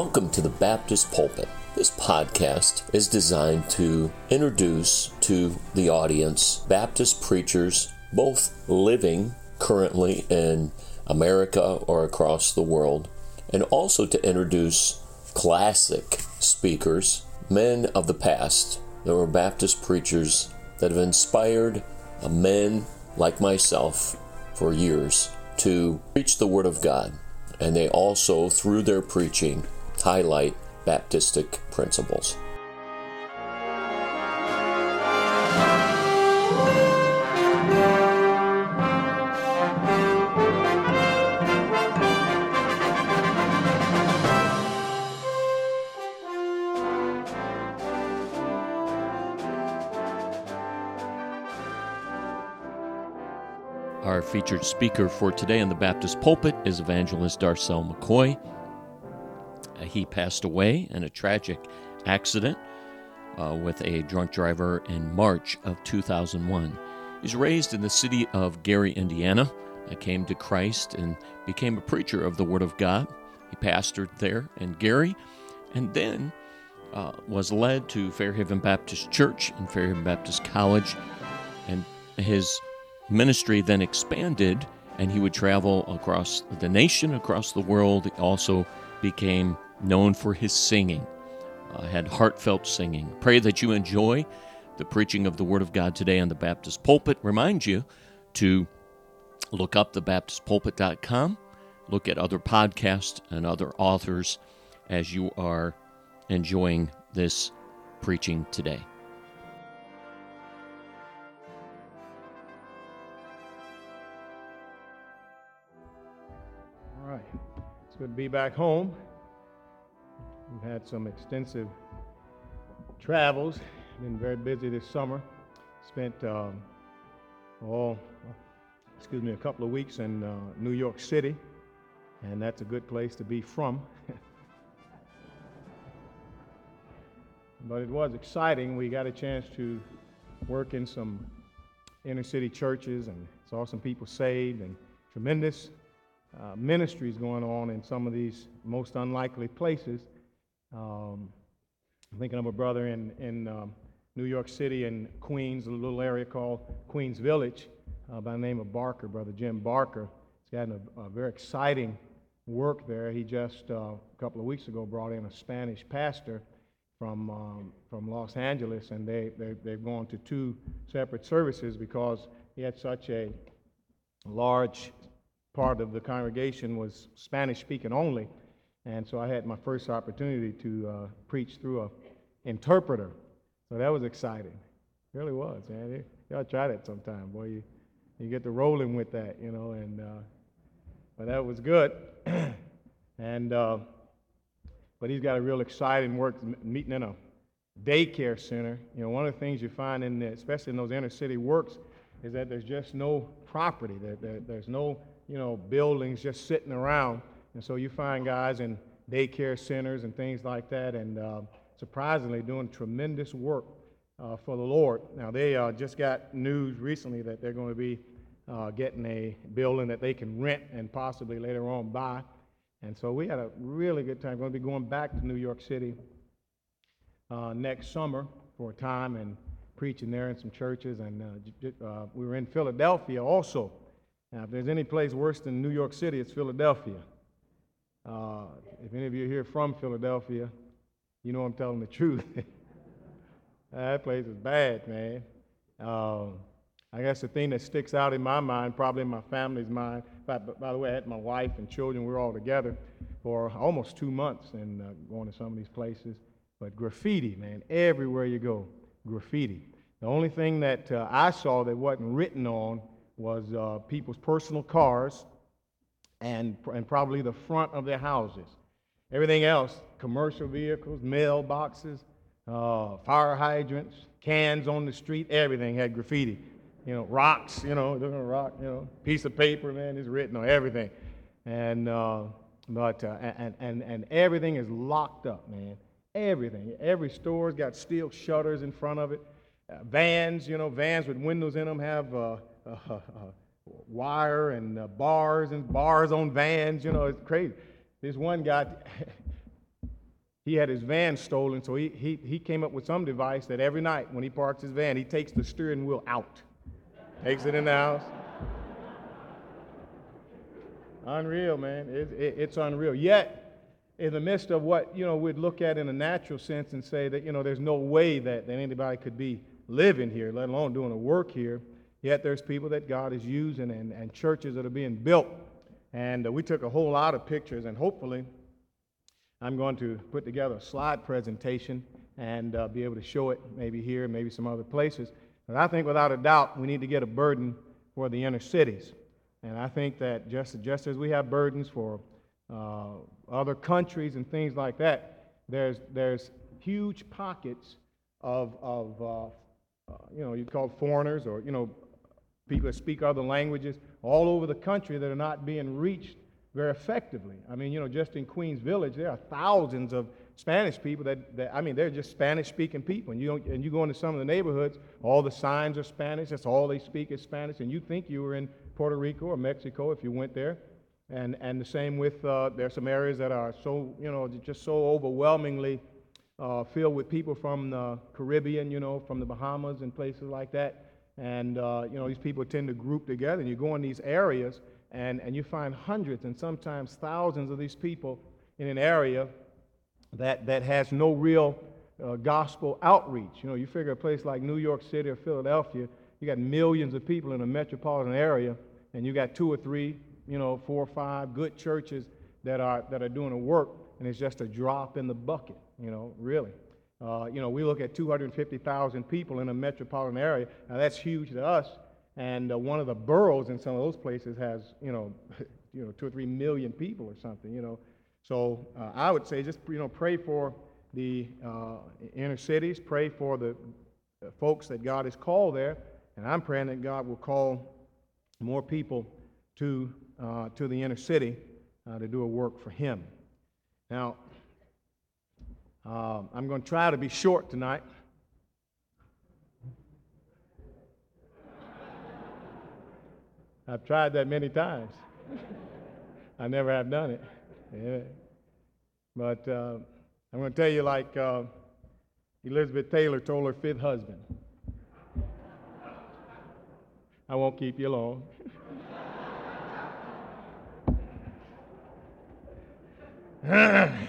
Welcome to the Baptist Pulpit. This podcast is designed to introduce to the audience Baptist preachers, both living currently in America or across the world, and also to introduce classic speakers, men of the past that were Baptist preachers that have inspired men like myself for years to preach the Word of God. And they also, through their preaching, highlight Baptistic principles. Our featured speaker for today in the Baptist pulpit is evangelist Darcel McCoy. Uh, he passed away in a tragic accident uh, with a drunk driver in March of 2001. He's raised in the city of Gary, Indiana. I came to Christ and became a preacher of the Word of God. He pastored there in Gary and then uh, was led to Fairhaven Baptist Church and Fairhaven Baptist College. And his ministry then expanded and he would travel across the nation, across the world. He also became known for his singing, uh, had heartfelt singing. Pray that you enjoy the preaching of the Word of God today on the Baptist pulpit. Remind you to look up thebaptistpulpit.com, look at other podcasts and other authors as you are enjoying this preaching today. All right. It's good to be back home. We've had some extensive travels. Been very busy this summer. Spent um, all, excuse me, a couple of weeks in uh, New York City, and that's a good place to be from. but it was exciting. We got a chance to work in some inner city churches and saw some people saved and tremendous uh, ministries going on in some of these most unlikely places. Um, I'm thinking of a brother in, in um, New York City in Queens, a little area called Queens Village, uh, by the name of Barker, Brother Jim Barker. He's got a, a very exciting work there. He just, uh, a couple of weeks ago, brought in a Spanish pastor from, um, from Los Angeles, and they, they, they've gone to two separate services because he had such a large part of the congregation was Spanish speaking only. And so I had my first opportunity to uh, preach through an interpreter. So that was exciting. It really was, man. Y'all try that sometime, boy. You, you get to rolling with that, you know. And uh, but that was good. and uh, but he's got a real exciting work meeting in a daycare center. You know, one of the things you find in, the, especially in those inner city works, is that there's just no property. There, there, there's no you know buildings just sitting around. And so you find guys in daycare centers and things like that, and uh, surprisingly doing tremendous work uh, for the Lord. Now, they uh, just got news recently that they're going to be uh, getting a building that they can rent and possibly later on buy. And so we had a really good time. Going to be going back to New York City uh, next summer for a time and preaching there in some churches. And uh, we were in Philadelphia also. Now, if there's any place worse than New York City, it's Philadelphia. Uh, if any of you are here from Philadelphia, you know I'm telling the truth. that place is bad, man. Uh, I guess the thing that sticks out in my mind, probably in my family's mind, by, by the way, I had my wife and children, we were all together for almost two months and uh, going to some of these places. But graffiti, man, everywhere you go, graffiti. The only thing that uh, I saw that wasn't written on was uh, people's personal cars and, and probably the front of their houses. Everything else, commercial vehicles, mailboxes, uh, fire hydrants, cans on the street, everything had graffiti. You know, rocks, you know, rock, you know, piece of paper, man, is written on everything. And, uh, but, uh, and, and, and everything is locked up, man. Everything. Every store's got steel shutters in front of it. Uh, vans, you know, vans with windows in them have uh, uh, uh, wire and bars and bars on vans. You know, it's crazy. This one guy, he had his van stolen, so he, he, he came up with some device that every night when he parks his van, he takes the steering wheel out, takes it in the house. Unreal, man. It, it, it's unreal. Yet, in the midst of what you know we'd look at in a natural sense and say that you know there's no way that, that anybody could be living here, let alone doing a work here. Yet there's people that God is using and, and churches that are being built. And uh, we took a whole lot of pictures, and hopefully, I'm going to put together a slide presentation and uh, be able to show it maybe here, maybe some other places. But I think without a doubt, we need to get a burden for the inner cities. And I think that just, just as we have burdens for uh, other countries and things like that, there's, there's huge pockets of, of uh, uh, you know, you'd call foreigners or, you know, people that speak other languages all over the country that are not being reached very effectively. I mean, you know, just in Queens Village, there are thousands of Spanish people that, that I mean, they're just Spanish speaking people. And you, don't, and you go into some of the neighborhoods, all the signs are Spanish. That's all they speak is Spanish. And you think you were in Puerto Rico or Mexico if you went there. And, and the same with, uh, there are some areas that are so, you know, just so overwhelmingly uh, filled with people from the Caribbean, you know, from the Bahamas and places like that. And, uh, you know, these people tend to group together. And you go in these areas and, and you find hundreds and sometimes thousands of these people in an area that, that has no real uh, gospel outreach. You know, you figure a place like New York City or Philadelphia, you got millions of people in a metropolitan area, and you got two or three, you know, four or five good churches that are, that are doing the work, and it's just a drop in the bucket, you know, really. Uh, you know, we look at 250,000 people in a metropolitan area. Now, that's huge to us. And uh, one of the boroughs in some of those places has, you know, you know, two or three million people or something, you know. So uh, I would say just, you know, pray for the uh, inner cities, pray for the folks that God has called there. And I'm praying that God will call more people to, uh, to the inner city uh, to do a work for Him. Now, um, I'm going to try to be short tonight. I've tried that many times. I never have done it. Yeah. But uh, I'm going to tell you, like uh, Elizabeth Taylor told her fifth husband I won't keep you long.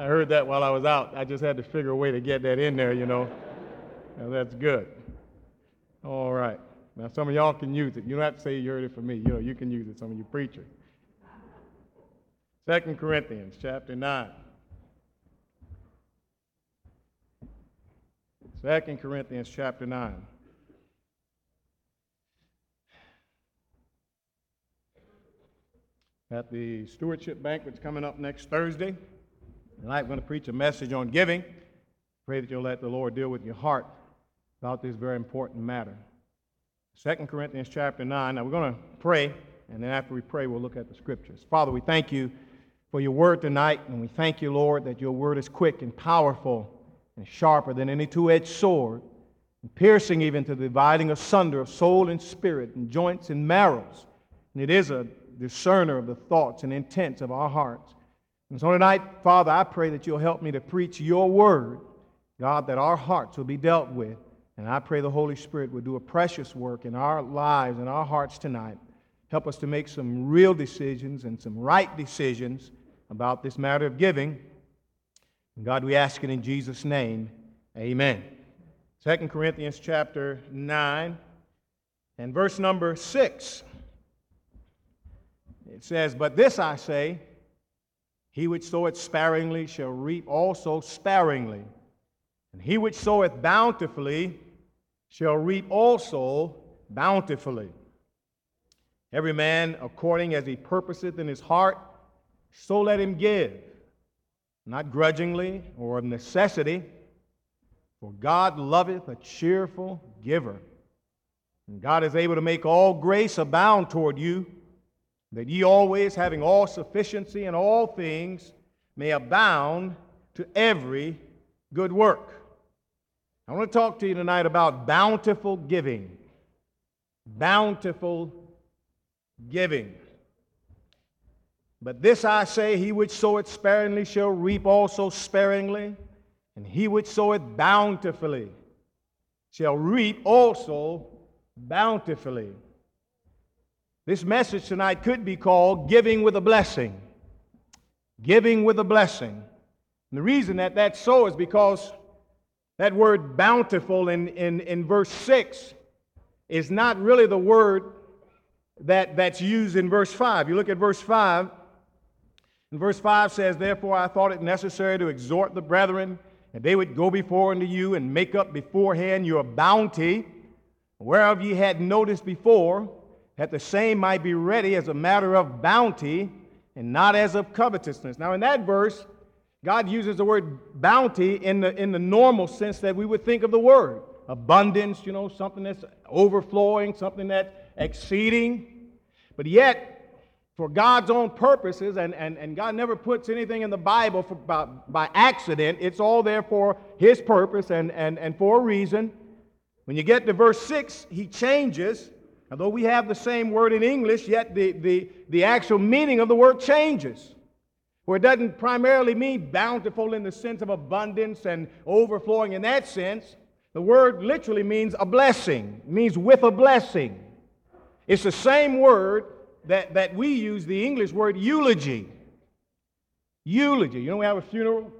I heard that while I was out. I just had to figure a way to get that in there, you know. Now, that's good. All right. Now, some of y'all can use it. You don't have to say you heard it from me. You know, you can use it, some of you preachers. Second Corinthians chapter 9. Second Corinthians chapter 9. At the stewardship banquet's coming up next Thursday. Tonight, I'm going to preach a message on giving. Pray that you'll let the Lord deal with your heart about this very important matter. 2 Corinthians chapter 9. Now, we're going to pray, and then after we pray, we'll look at the scriptures. Father, we thank you for your word tonight, and we thank you, Lord, that your word is quick and powerful and sharper than any two edged sword, and piercing even to the dividing asunder of soul and spirit, and joints and marrows. And it is a discerner of the thoughts and intents of our hearts. And so tonight, Father, I pray that you'll help me to preach your word, God, that our hearts will be dealt with. And I pray the Holy Spirit will do a precious work in our lives and our hearts tonight. Help us to make some real decisions and some right decisions about this matter of giving. And God, we ask it in Jesus' name. Amen. 2 Corinthians chapter 9 and verse number 6. It says, But this I say, he which soweth sparingly shall reap also sparingly, and he which soweth bountifully shall reap also bountifully. Every man according as he purposeth in his heart, so let him give, not grudgingly or of necessity, for God loveth a cheerful giver. And God is able to make all grace abound toward you that ye always, having all sufficiency in all things, may abound to every good work. I want to talk to you tonight about bountiful giving. Bountiful giving. But this I say, he which soweth sparingly shall reap also sparingly, and he which soweth bountifully shall reap also bountifully. This message tonight could be called Giving with a Blessing. Giving with a Blessing. And the reason that that's so is because that word bountiful in, in, in verse 6 is not really the word that, that's used in verse 5. You look at verse 5, and verse 5 says, Therefore I thought it necessary to exhort the brethren, and they would go before unto you and make up beforehand your bounty, whereof ye had noticed before, that the same might be ready as a matter of bounty and not as of covetousness. Now, in that verse, God uses the word bounty in the, in the normal sense that we would think of the word abundance, you know, something that's overflowing, something that's exceeding. But yet, for God's own purposes, and, and, and God never puts anything in the Bible for, by, by accident, it's all there for His purpose and, and, and for a reason. When you get to verse 6, He changes. Although we have the same word in English, yet the, the, the actual meaning of the word changes. Where it doesn't primarily mean bountiful in the sense of abundance and overflowing in that sense. The word literally means a blessing, means with a blessing. It's the same word that, that we use, the English word eulogy. Eulogy. You know, we have a funeral,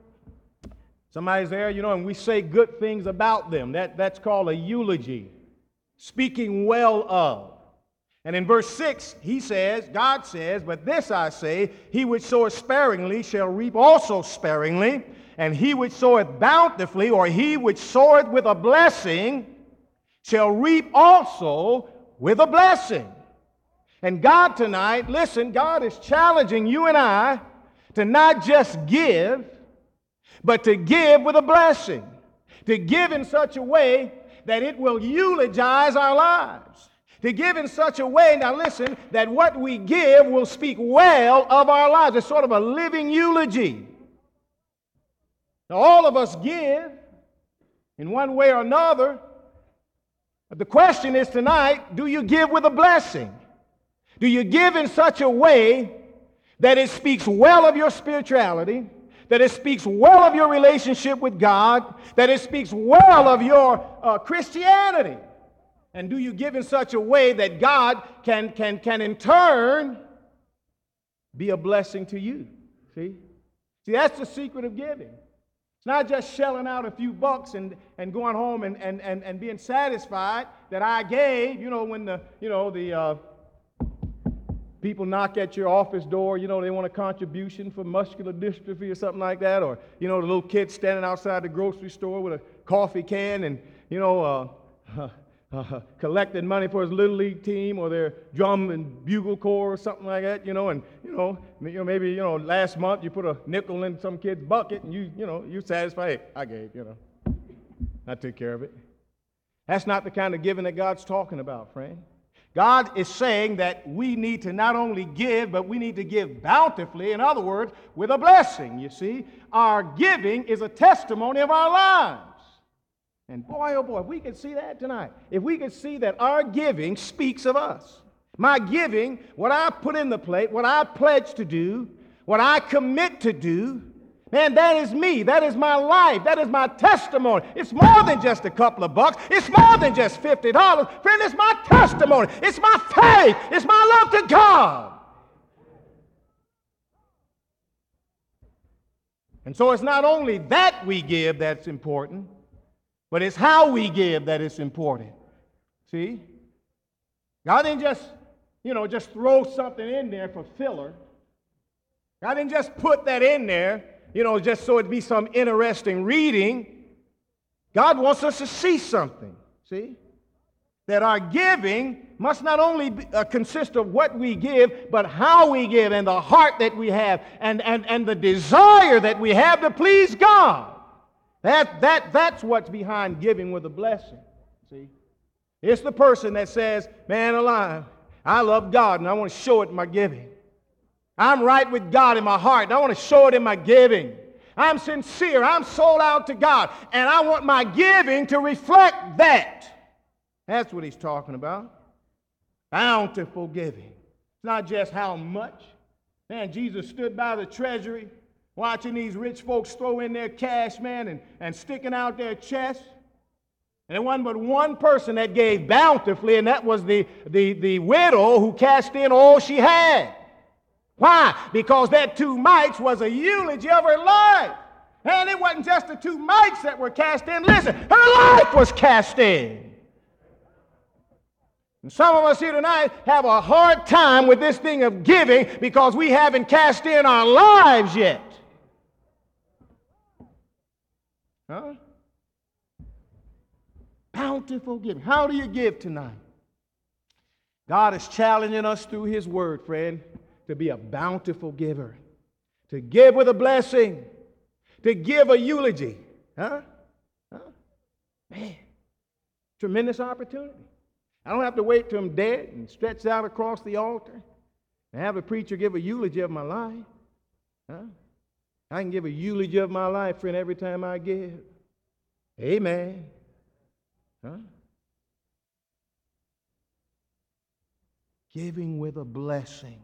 somebody's there, you know, and we say good things about them. That, that's called a eulogy speaking well of. And in verse 6, he says, God says, But this I say, he which soweth sparingly shall reap also sparingly, and he which soweth bountifully, or he which soweth with a blessing, shall reap also with a blessing. And God tonight, listen, God is challenging you and I to not just give, but to give with a blessing. To give in such a way that it will eulogize our lives. To give in such a way, now listen, that what we give will speak well of our lives. It's sort of a living eulogy. Now, all of us give in one way or another. But the question is tonight do you give with a blessing? Do you give in such a way that it speaks well of your spirituality? That it speaks well of your relationship with God, that it speaks well of your uh, Christianity? And do you give in such a way that God can, can, can in turn be a blessing to you? See? See, that's the secret of giving. It's not just shelling out a few bucks and, and going home and, and, and, and being satisfied that I gave, you know, when the, you know, the, uh, people knock at your office door, you know, they want a contribution for muscular dystrophy or something like that, or, you know, the little kid standing outside the grocery store with a coffee can and, you know, uh, uh, collecting money for his little league team or their drum and bugle corps or something like that, you know, and, you know, maybe, you know, last month you put a nickel in some kid's bucket and you, you know, you satisfied, hey, I gave, you know. I took care of it. That's not the kind of giving that God's talking about, friend. God is saying that we need to not only give, but we need to give bountifully. In other words, with a blessing. You see, our giving is a testimony of our lives. And boy, oh boy, if we could see that tonight, if we could see that our giving speaks of us. My giving, what I put in the plate, what I pledge to do, what I commit to do, Man, that is me. That is my life. That is my testimony. It's more than just a couple of bucks. It's more than just $50. Friend, it's my testimony. It's my faith. It's my love to God. And so it's not only that we give that's important, but it's how we give that is important. See? God didn't just, you know, just throw something in there for filler. God didn't just put that in there you know, just so it'd be some interesting reading. God wants us to see something, see? That our giving must not only be, uh, consist of what we give, but how we give and the heart that we have and, and, and the desire that we have to please God. That, that, that's what's behind giving with a blessing, see? It's the person that says, man alive, I love God and I want to show it in my giving. I'm right with God in my heart, and I want to show it in my giving. I'm sincere. I'm sold out to God, and I want my giving to reflect that. That's what he's talking about. Bountiful giving. It's not just how much, Man, Jesus stood by the treasury watching these rich folks throw in their cash, man, and, and sticking out their chests. And there wasn't but one person that gave bountifully, and that was the, the, the widow who cast in all she had. Why? Because that two mites was a eulogy of her life. And it wasn't just the two mites that were cast in. Listen, her life was cast in. And some of us here tonight have a hard time with this thing of giving because we haven't cast in our lives yet. Huh? Bountiful giving. How do you give tonight? God is challenging us through His Word, friend, to be a bountiful giver, to give with a blessing, to give a eulogy. Huh? Huh? Man, tremendous opportunity. I don't have to wait till I'm dead and stretched out across the altar and have a preacher give a eulogy of my life. Huh? I can give a eulogy of my life, friend, every time I give. Amen. Huh? Giving with a blessing.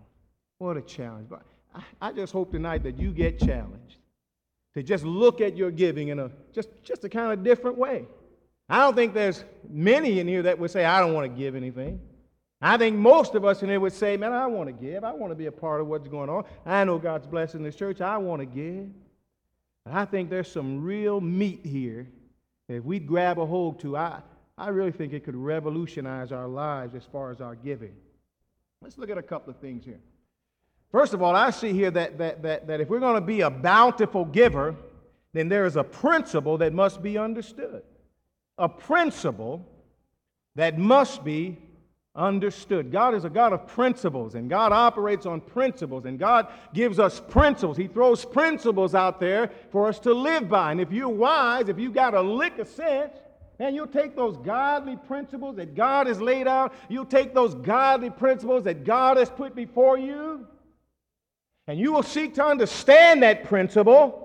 What a challenge. But I, just hope tonight that you get challenged to just look at your giving in a just, just a kind of different way. I don't think there's many in here that would say, I don't want to give anything. I think most of us in here would say, Man, I want to give. I want to be a part of what's going on. I know God's blessing this church. I want to give. I think there's some real meat here if we'd grab a hold to. I, I really think it could revolutionize our lives as far as our giving. Let's look at a couple of things here. First of all, I see here that, that, that, that if we're going to be a bountiful giver, then there is a principle that must be understood. A principle that must be understood. God is a God of principles, and God operates on principles, and God gives us principles. He throws principles out there for us to live by. And if you're wise, if you got a lick of sense, and you'll take those godly principles that God has laid out, you'll take those godly principles that God has put before you, and you will seek to understand that principle.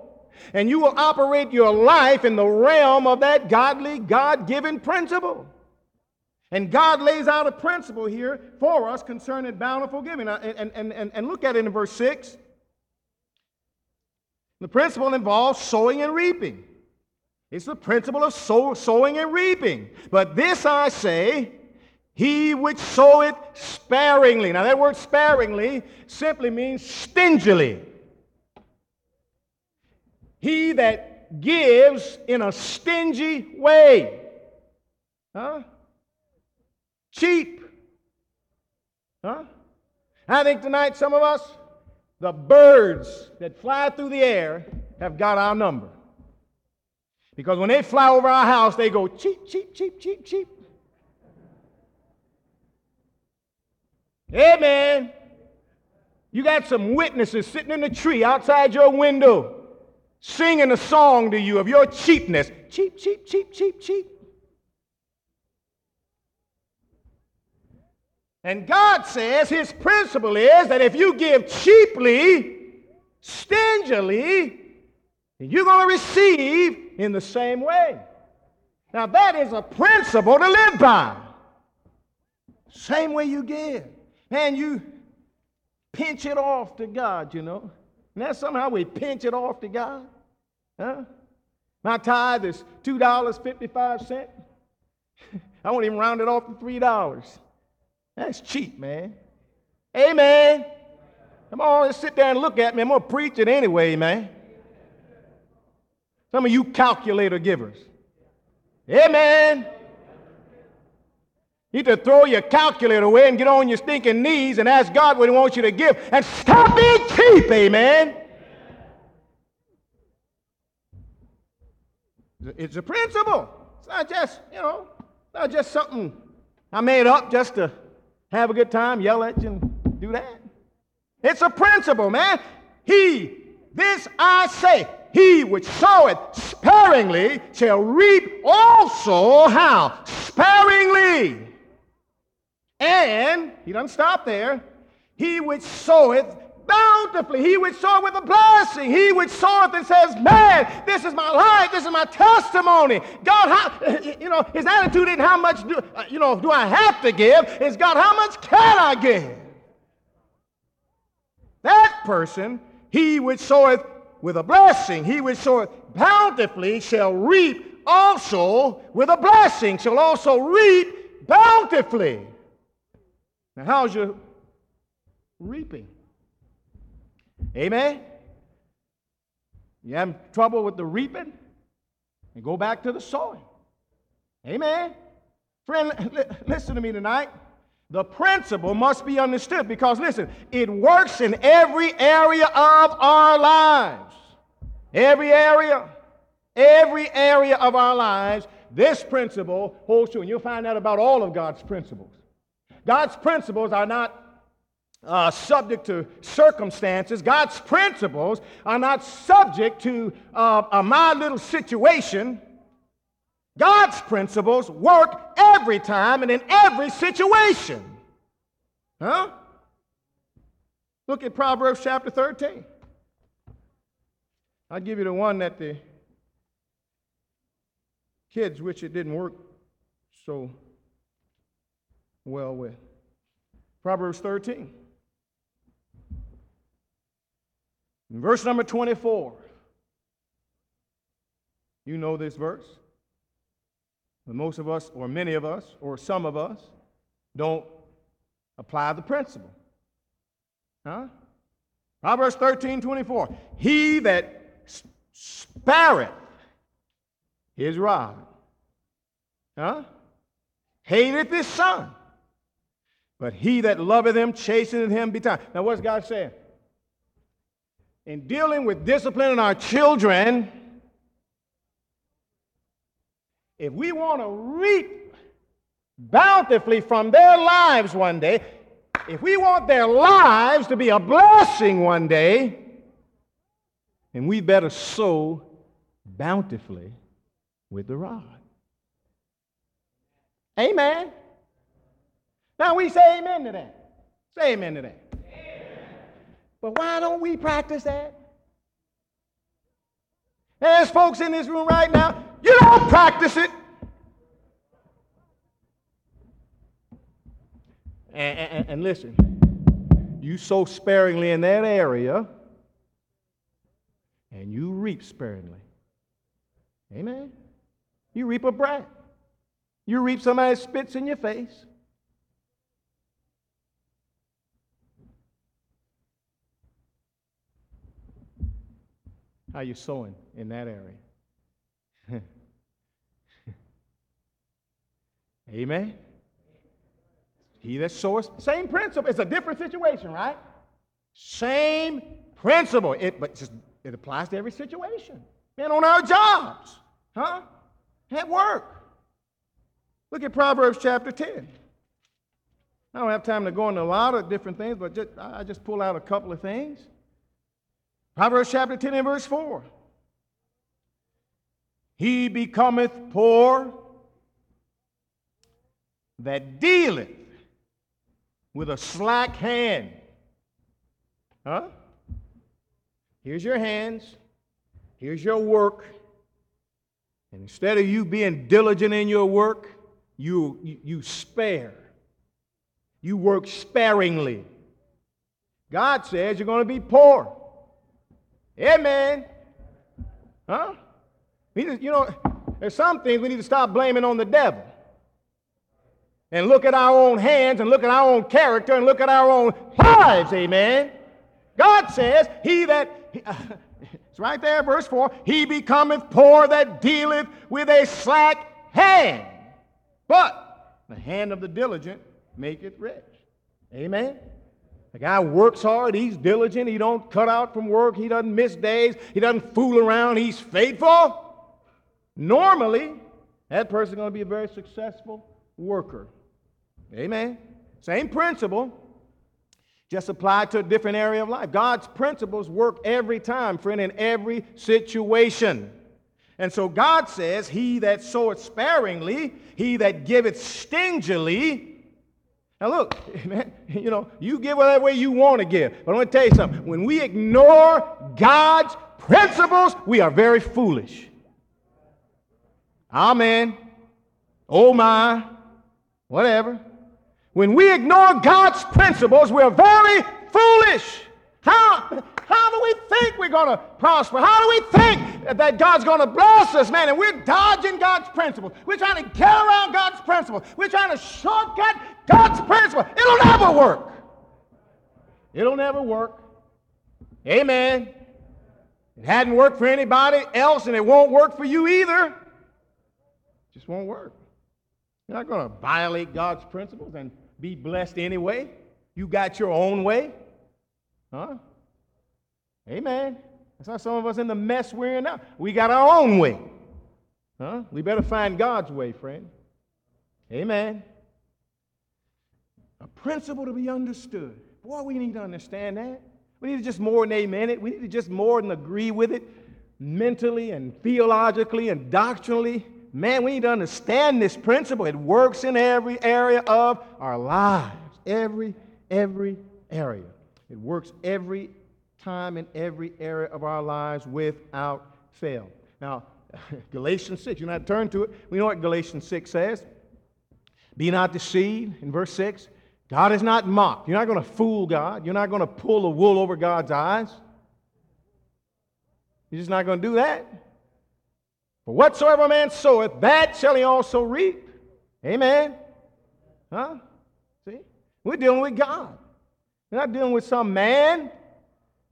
And you will operate your life in the realm of that godly, God given principle. And God lays out a principle here for us concerning bountiful giving. And, and, and, and look at it in verse 6. The principle involves sowing and reaping. It's the principle of sow, sowing and reaping. But this I say, he which soweth sparingly. Now, that word sparingly simply means stingily. He that gives in a stingy way. Huh? cheap. Huh? I think tonight some of us, the birds that fly through the air, have got our number. Because when they fly over our house, they go cheap, cheap, cheap, cheap, cheap. Amen. You got some witnesses sitting in the tree outside your window singing a song to you of your cheapness. Cheap, cheap, cheap, cheap, cheap. And God says his principle is that if you give cheaply, stingily, you're going to receive in the same way. Now, that is a principle to live by. Same way you give. Man, you pinch it off to God, you know. And that's somehow we pinch it off to God. Huh? My tithe is $2.55. I won't even round it off to $3. That's cheap, man. Amen. Come on, let's sit there and look at me. I'm going to preach it anyway, man. Some of you calculator givers. Amen. You need to throw your calculator away and get on your stinking knees and ask God what He wants you to give and stop being cheap, amen. It's a principle. It's not just, you know, not just something I made up just to have a good time, yell at you, and do that. It's a principle, man. He, this I say, he which soweth sparingly shall reap also how? Sparingly. And, he doesn't stop there, he which soweth bountifully. He which soweth with a blessing. He which soweth and says, Man, this is my life. This is my testimony. God, how, you know, his attitude isn't how much do, you know, do I have to give? It's God, how much can I give? That person, he which soweth with a blessing, he which soweth bountifully shall reap also with a blessing, shall also reap bountifully. Now, how's your reaping? Amen? You have trouble with the reaping? And go back to the sowing. Amen? Friend, li- listen to me tonight. The principle must be understood because, listen, it works in every area of our lives. Every area, every area of our lives, this principle holds true. And you'll find out about all of God's principles. God's principles are not uh, subject to circumstances. God's principles are not subject to uh, a my little situation. God's principles work every time and in every situation. Huh? Look at Proverbs chapter 13. I'll give you the one that the kids, which it didn't work so well with. Proverbs 13. Verse number 24. You know this verse. But most of us, or many of us, or some of us, don't apply the principle. Huh? Proverbs 13 24. He that spareth his rod, huh? hateth his son. But he that loveth him chasteneth him betimes. Now, what's God saying? In dealing with disciplining our children, if we want to reap bountifully from their lives one day, if we want their lives to be a blessing one day, then we better sow bountifully with the rod. Amen. Now we say amen to that. Say amen to that. But why don't we practice that? There's folks in this room right now, you don't practice it. And, and, and, listen, you sow sparingly in that area, and you reap sparingly. Amen. You reap a brat. You reap somebody spits in your face. How you sowing in that area? Amen. He that sows, same principle. It's a different situation, right? Same principle. It, but just, it applies to every situation. And on our jobs, huh? At work. Look at Proverbs chapter 10. I don't have time to go into a lot of different things, but just, I just pull out a couple of things. Proverbs chapter 10 and verse 4. He becometh poor that dealeth with a slack hand. Huh? Here's your hands. Here's your work. And instead of you being diligent in your work, you, you, you spare. You work sparingly. God says you're going to be poor. Amen. Huh? Just, you know, there's some things we need to stop blaming on the devil. And look at our own hands and look at our own character and look at our own lives. Amen. God says, He that, it's right there, verse 4, He becometh poor that dealeth with a slack hand. But the hand of the diligent maketh rich. Amen. The guy works hard, he's diligent, he don't cut out from work, he doesn't miss days, he doesn't fool around, he's faithful. Normally, that person's going to be a very successful worker. Amen. Same principle, just applied to a different area of life. God's principles work every time, friend, in every situation. And so God says, He that soweth sparingly, he that giveth stingily, now, look, man, you know, you give whatever way you want to give. But I want to tell you something. When we ignore God's principles, we are very foolish. Amen. Oh my. Whatever. When we ignore God's principles, we're very foolish. How, how do we think we're going to prosper? How do we think that God's going to bless us, man? And we're dodging God's principles. We're trying to get around God's principles. We're trying to shortcut God's principles. It'll never work. It'll never work. Amen. It hadn't worked for anybody else, and it won't work for you either. It just won't work. You're not going to violate God's principles and be blessed anyway. You got your own way. Huh? Amen. That's how some of us in the mess we're in now. We got our own way. Huh? We better find God's way, friend. Amen. A principle to be understood. Boy, we need to understand that. We need to just more than amen it. We need to just more than agree with it mentally and theologically and doctrinally. Man, we need to understand this principle. It works in every area of our lives. Every, every area. It works every time in every area of our lives without fail. Now, Galatians 6, you're not to turn to it. We know what Galatians 6 says. Be not deceived, in verse 6. God is not mocked. You're not going to fool God. You're not going to pull the wool over God's eyes. You're just not going to do that. For whatsoever man soweth, that shall he also reap. Amen. Huh? See? We're dealing with God. We're not dealing with some man.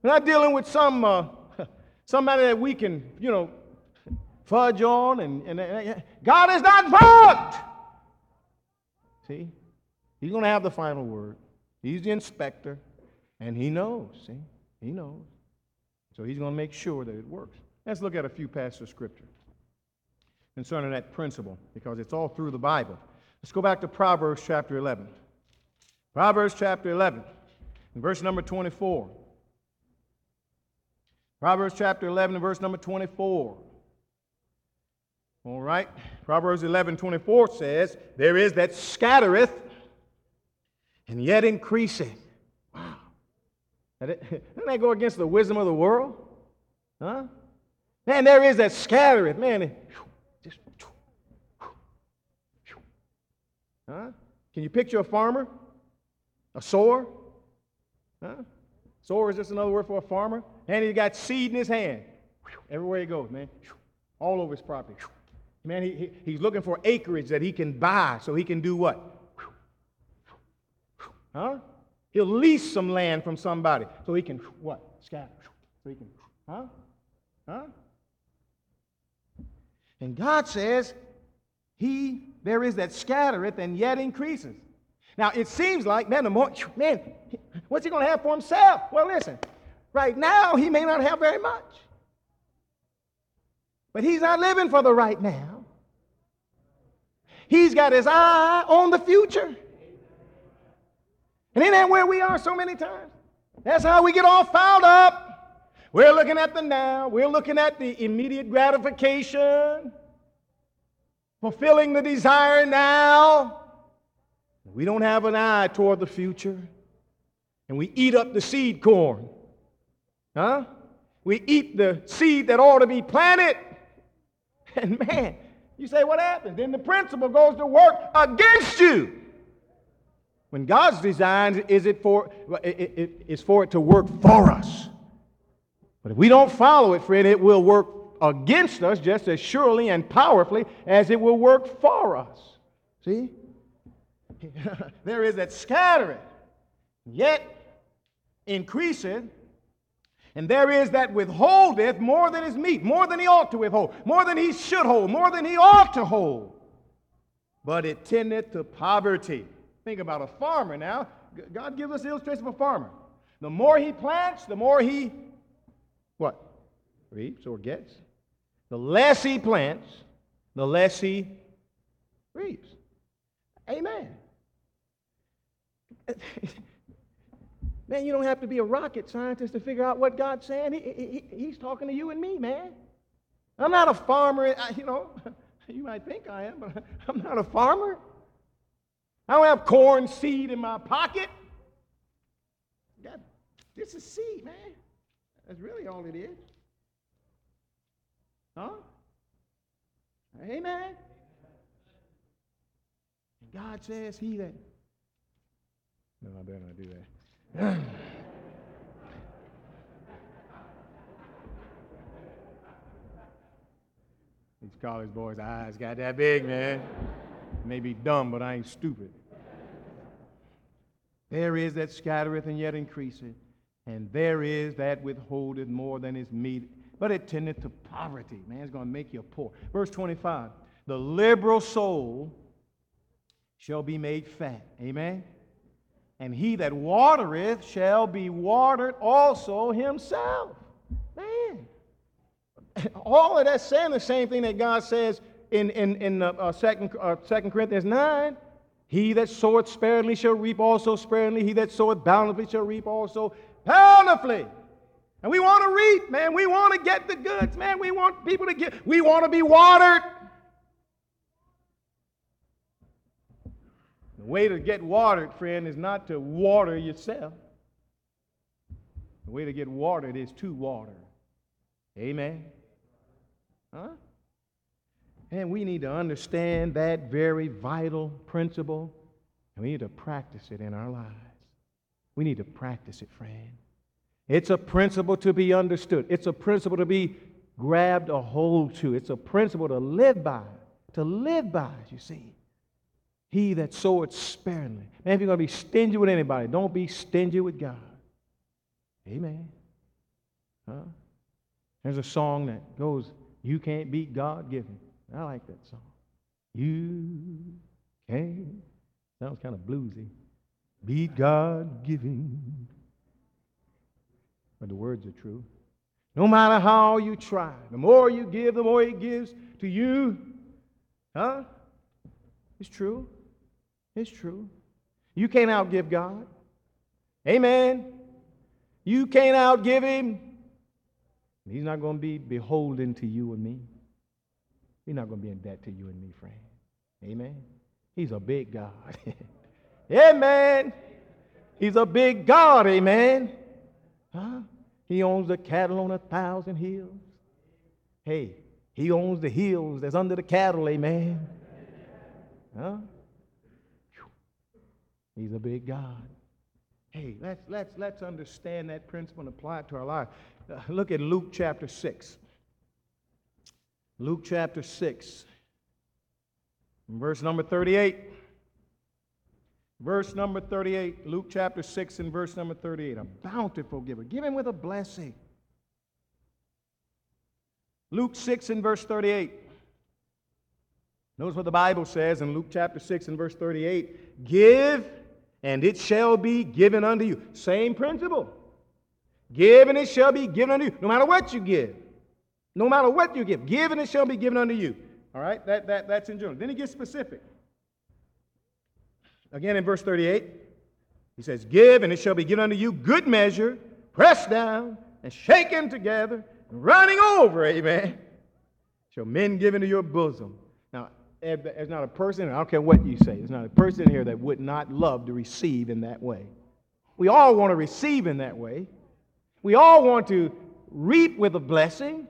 We're not dealing with some uh, somebody that we can, you know, fudge on. And, and, and God is not mocked. See? He's going to have the final word. He's the inspector, and he knows. See? He knows. So he's going to make sure that it works. Let's look at a few passages of scripture concerning that principle because it's all through the Bible. Let's go back to Proverbs chapter 11. Proverbs chapter 11, verse number 24. Proverbs chapter 11, verse number 24. All right. Proverbs 11, 24 says, There is that scattereth and yet increasing. Wow. Doesn't that go against the wisdom of the world? Huh? Man, there is that scattereth. Man, just. Huh? Can you picture a farmer? A sower? Huh? Sower is just another word for a farmer. And he's got seed in his hand. Everywhere he goes, man. All over his property. Man, he, he, he's looking for acreage that he can buy so he can do what? Huh? He'll lease some land from somebody so he can what? Scatter. So he can, huh? Huh? And God says, He there is that scattereth and yet increases. Now it seems like, man, the more man, what's he gonna have for himself? Well, listen, right now he may not have very much. But he's not living for the right now. He's got his eye on the future. And isn't that where we are so many times? That's how we get all fouled up. We're looking at the now, we're looking at the immediate gratification, fulfilling the desire now. We don't have an eye toward the future. And we eat up the seed corn. Huh? We eat the seed that ought to be planted. And man, you say, what happens? Then the principle goes to work against you. When God's design is it for it, it, it's for it to work for us. But if we don't follow it, friend, it will work against us just as surely and powerfully as it will work for us. See? there is that scattering, yet increaseth, and there is that withholdeth more than is meet, more than he ought to withhold, more than he should hold, more than he ought to hold. But it tendeth to poverty. Think about a farmer now. God gives us illustration of a farmer. The more he plants, the more he what? Reaps or gets. The less he plants, the less he reaps. Amen. Man, you don't have to be a rocket scientist to figure out what God's saying. He, he, he's talking to you and me, man. I'm not a farmer. You know, you might think I am, but I'm not a farmer. I don't have corn seed in my pocket. That, this is seed, man. That's really all it is. Huh? Amen. And God says, He that. No, I better not do that. These college boys' eyes got that big, man. Maybe dumb, but I ain't stupid. There is that scattereth and yet increaseth, and there is that withholdeth more than is meet, but it tendeth to poverty. Man, it's going to make you poor. Verse 25 The liberal soul shall be made fat. Amen. And he that watereth shall be watered also himself. Man. All of that saying the same thing that God says in, in, in uh, uh, 2, uh, 2 Corinthians 9. He that soweth sparingly shall reap also sparingly. He that soweth bountifully shall reap also bountifully. And we want to reap, man. We want to get the goods, man. We want people to get, we want to be watered. The way to get watered, friend, is not to water yourself. The way to get watered is to water. Amen. Huh? And we need to understand that very vital principle, and we need to practice it in our lives. We need to practice it, friend. It's a principle to be understood, it's a principle to be grabbed a hold to, it's a principle to live by, to live by, you see. He that soweth sparingly. Man, if you're going to be stingy with anybody, don't be stingy with God. Amen. Huh? There's a song that goes, You can't beat God given. I like that song. You can. Sounds kind of bluesy. Be God giving. But the words are true. No matter how you try, the more you give, the more He gives to you. Huh? It's true. It's true. You can't outgive God. Amen. You can't outgive Him. He's not going to be beholden to you and me. He's not going to be in debt to you and me, friend. Amen. He's a big God. amen. He's a big God. Amen. Huh? He owns the cattle on a thousand hills. Hey, he owns the hills that's under the cattle. Amen. Huh? He's a big God. Hey, let's, let's, let's understand that principle and apply it to our life. Uh, look at Luke chapter 6. Luke chapter 6, verse number 38. Verse number 38, Luke chapter 6 and verse number 38. A bountiful giver, given with a blessing. Luke 6 and verse 38. Notice what the Bible says in Luke chapter 6 and verse 38 Give, and it shall be given unto you. Same principle. Give, and it shall be given unto you, no matter what you give. No matter what you give, give and it shall be given unto you. All right, that, that, that's in general. Then he gets specific. Again in verse 38, he says, Give and it shall be given unto you good measure, pressed down and shaken together, and running over, amen. Shall men give into your bosom. Now, eh, there's not a person, I don't care what you say, there's not a person here that would not love to receive in that way. We all want to receive in that way. We all want to reap with a blessing.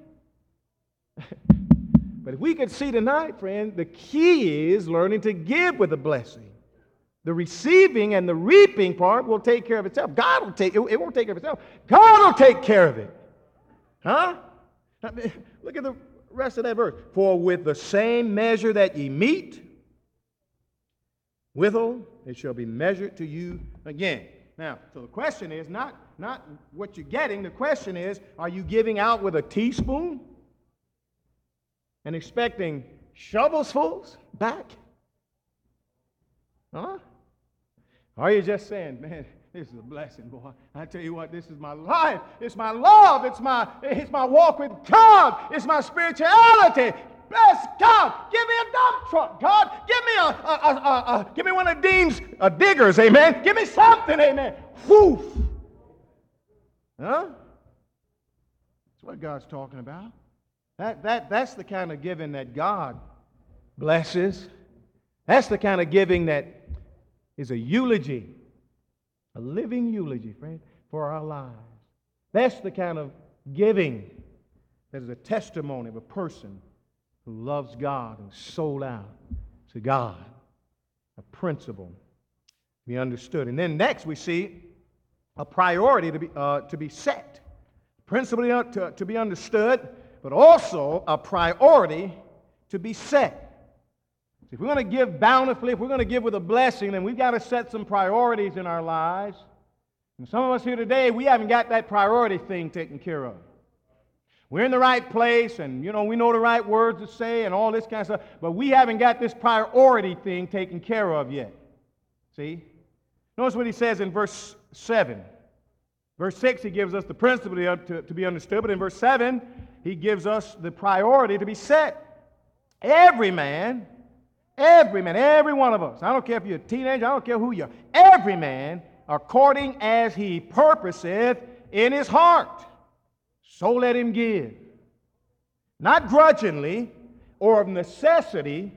But if we could see tonight, friend, the key is learning to give with a blessing. The receiving and the reaping part will take care of itself. God will take it, it won't take care of itself. God will take care of it. Huh? Look at the rest of that verse. For with the same measure that ye meet, withal it shall be measured to you again. Now, so the question is not, not what you're getting, the question is, are you giving out with a teaspoon? And expecting shovelsfuls back? Huh? Or are you just saying, man, this is a blessing, boy. I tell you what, this is my life. It's my love. It's my, it's my walk with God. It's my spirituality. Bless God. Give me a dump truck, God. Give me a, a, a, a give me one of Dean's uh, diggers, amen. Give me something, amen. Woof. Huh? That's what God's talking about. That, that, that's the kind of giving that God blesses. That's the kind of giving that is a eulogy, a living eulogy, friend, for our lives. That's the kind of giving that is a testimony of a person who loves God and sold out to God. A principle to be understood. And then next we see a priority to be, uh, to be set. Principle to, to be understood but also a priority to be set. If we're going to give bountifully, if we're going to give with a blessing, then we've got to set some priorities in our lives. And some of us here today, we haven't got that priority thing taken care of. We're in the right place, and you know, we know the right words to say and all this kind of stuff, but we haven't got this priority thing taken care of yet. See? Notice what he says in verse 7. Verse 6, he gives us the principle to, to be understood, but in verse 7, he gives us the priority to be set. Every man Every man, every one of us. I don't care if you're a teenager, I don't care who you are. Every man, according as he purposeth in his heart, so let him give. Not grudgingly or of necessity,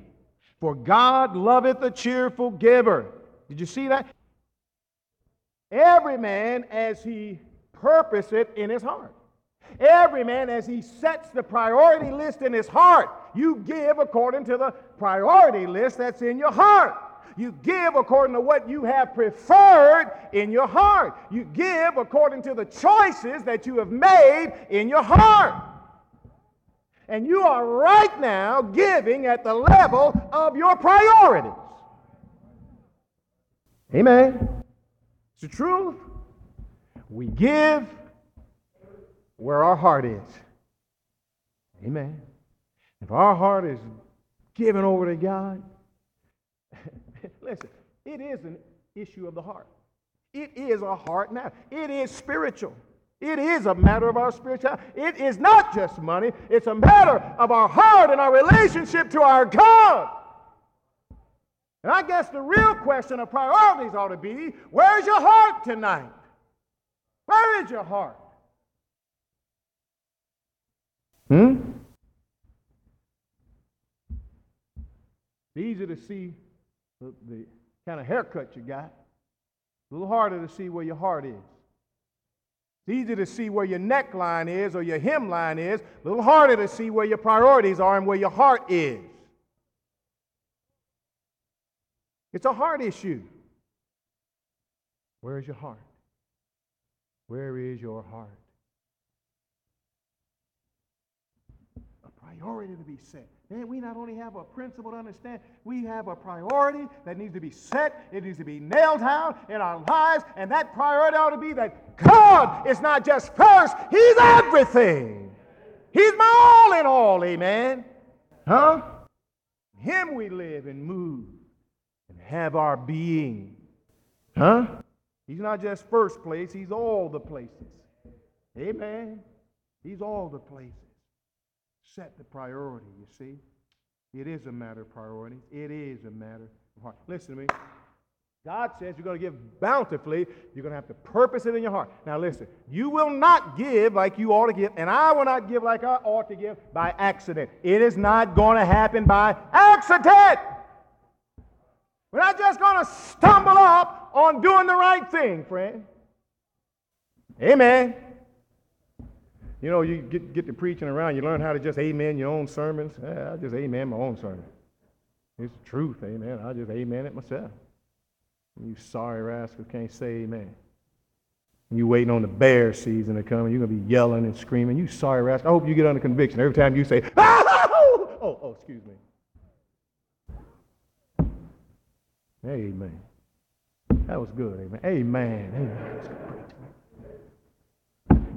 for God loveth a cheerful giver. Did you see that? Every man as he purposeth in his heart. Every man, as he sets the priority list in his heart, you give according to the priority list that's in your heart. You give according to what you have preferred in your heart. You give according to the choices that you have made in your heart. And you are right now giving at the level of your priorities. Amen. It's the truth. We give where our heart is. Amen. If our heart is given over to God, listen, it is an issue of the heart. It is a heart matter. It is spiritual. It is a matter of our spirituality. It is not just money, it's a matter of our heart and our relationship to our God. And I guess the real question of priorities ought to be where's your heart tonight? Where is your heart? Hmm? It's easy to see the, the kind of haircut you got. A little harder to see where your heart is. It's easy to see where your neckline is or your hemline is. A little harder to see where your priorities are and where your heart is. It's a heart issue. Where is your heart? Where is your heart? Priority to be set. Man, we not only have a principle to understand, we have a priority that needs to be set. It needs to be nailed down in our lives. And that priority ought to be that God is not just first, He's everything. He's my all in all, amen. Huh? Him we live and move and have our being. Huh? He's not just first place, He's all the places. Amen. He's all the places set the priority, you see. It is a matter of priority. It is a matter of heart. Listen to me. God says you're going to give bountifully. You're going to have to purpose it in your heart. Now, listen, you will not give like you ought to give, and I will not give like I ought to give by accident. It is not going to happen by accident. We're not just going to stumble up on doing the right thing, friend. Amen. You know, you get, get to preaching around, you learn how to just amen your own sermons. Yeah, I just amen my own sermon. It's the truth, amen. I just amen it myself. You sorry rascals can't say amen. You waiting on the bear season to come, and you're going to be yelling and screaming. You sorry rascal. I hope you get under conviction every time you say, oh, oh, oh excuse me. Amen. That was good, amen. Amen. Amen.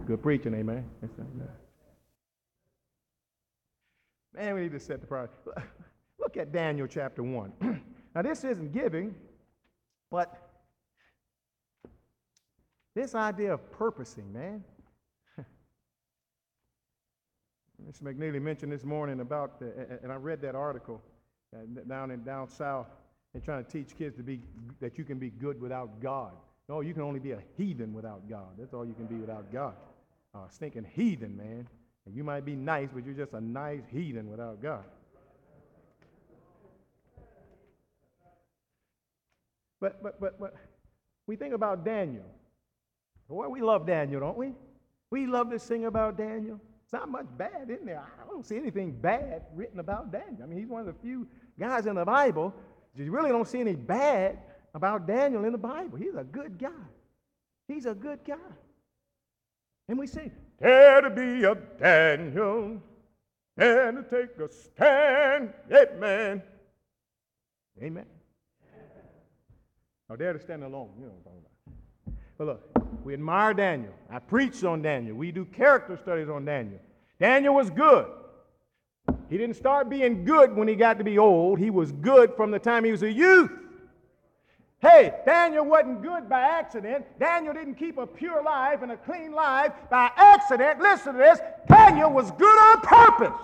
Good preaching, amen. Man, we need to set the priority. Look at Daniel chapter 1. now, this isn't giving, but this idea of purposing, man. Mr. McNeely mentioned this morning about, the, and I read that article uh, down in down south. They're trying to teach kids to be that you can be good without God. No, you can only be a heathen without God. That's all you can be without God a stinking heathen, man. And you might be nice, but you're just a nice heathen without God. But, but, but, but, we think about Daniel. Boy, we love Daniel, don't we? We love to sing about Daniel. It's not much bad in there. I don't see anything bad written about Daniel. I mean, he's one of the few guys in the Bible. You really don't see any bad about Daniel in the Bible. He's a good guy. He's a good guy. And we sing, Dare to be a Daniel. and to take a stand. Amen. Amen. Now, dare to stand alone. You know what I'm talking about. But look, we admire Daniel. I preached on Daniel. We do character studies on Daniel. Daniel was good. He didn't start being good when he got to be old. He was good from the time he was a youth. Hey, Daniel wasn't good by accident. Daniel didn't keep a pure life and a clean life by accident. Listen to this Daniel was good on purpose.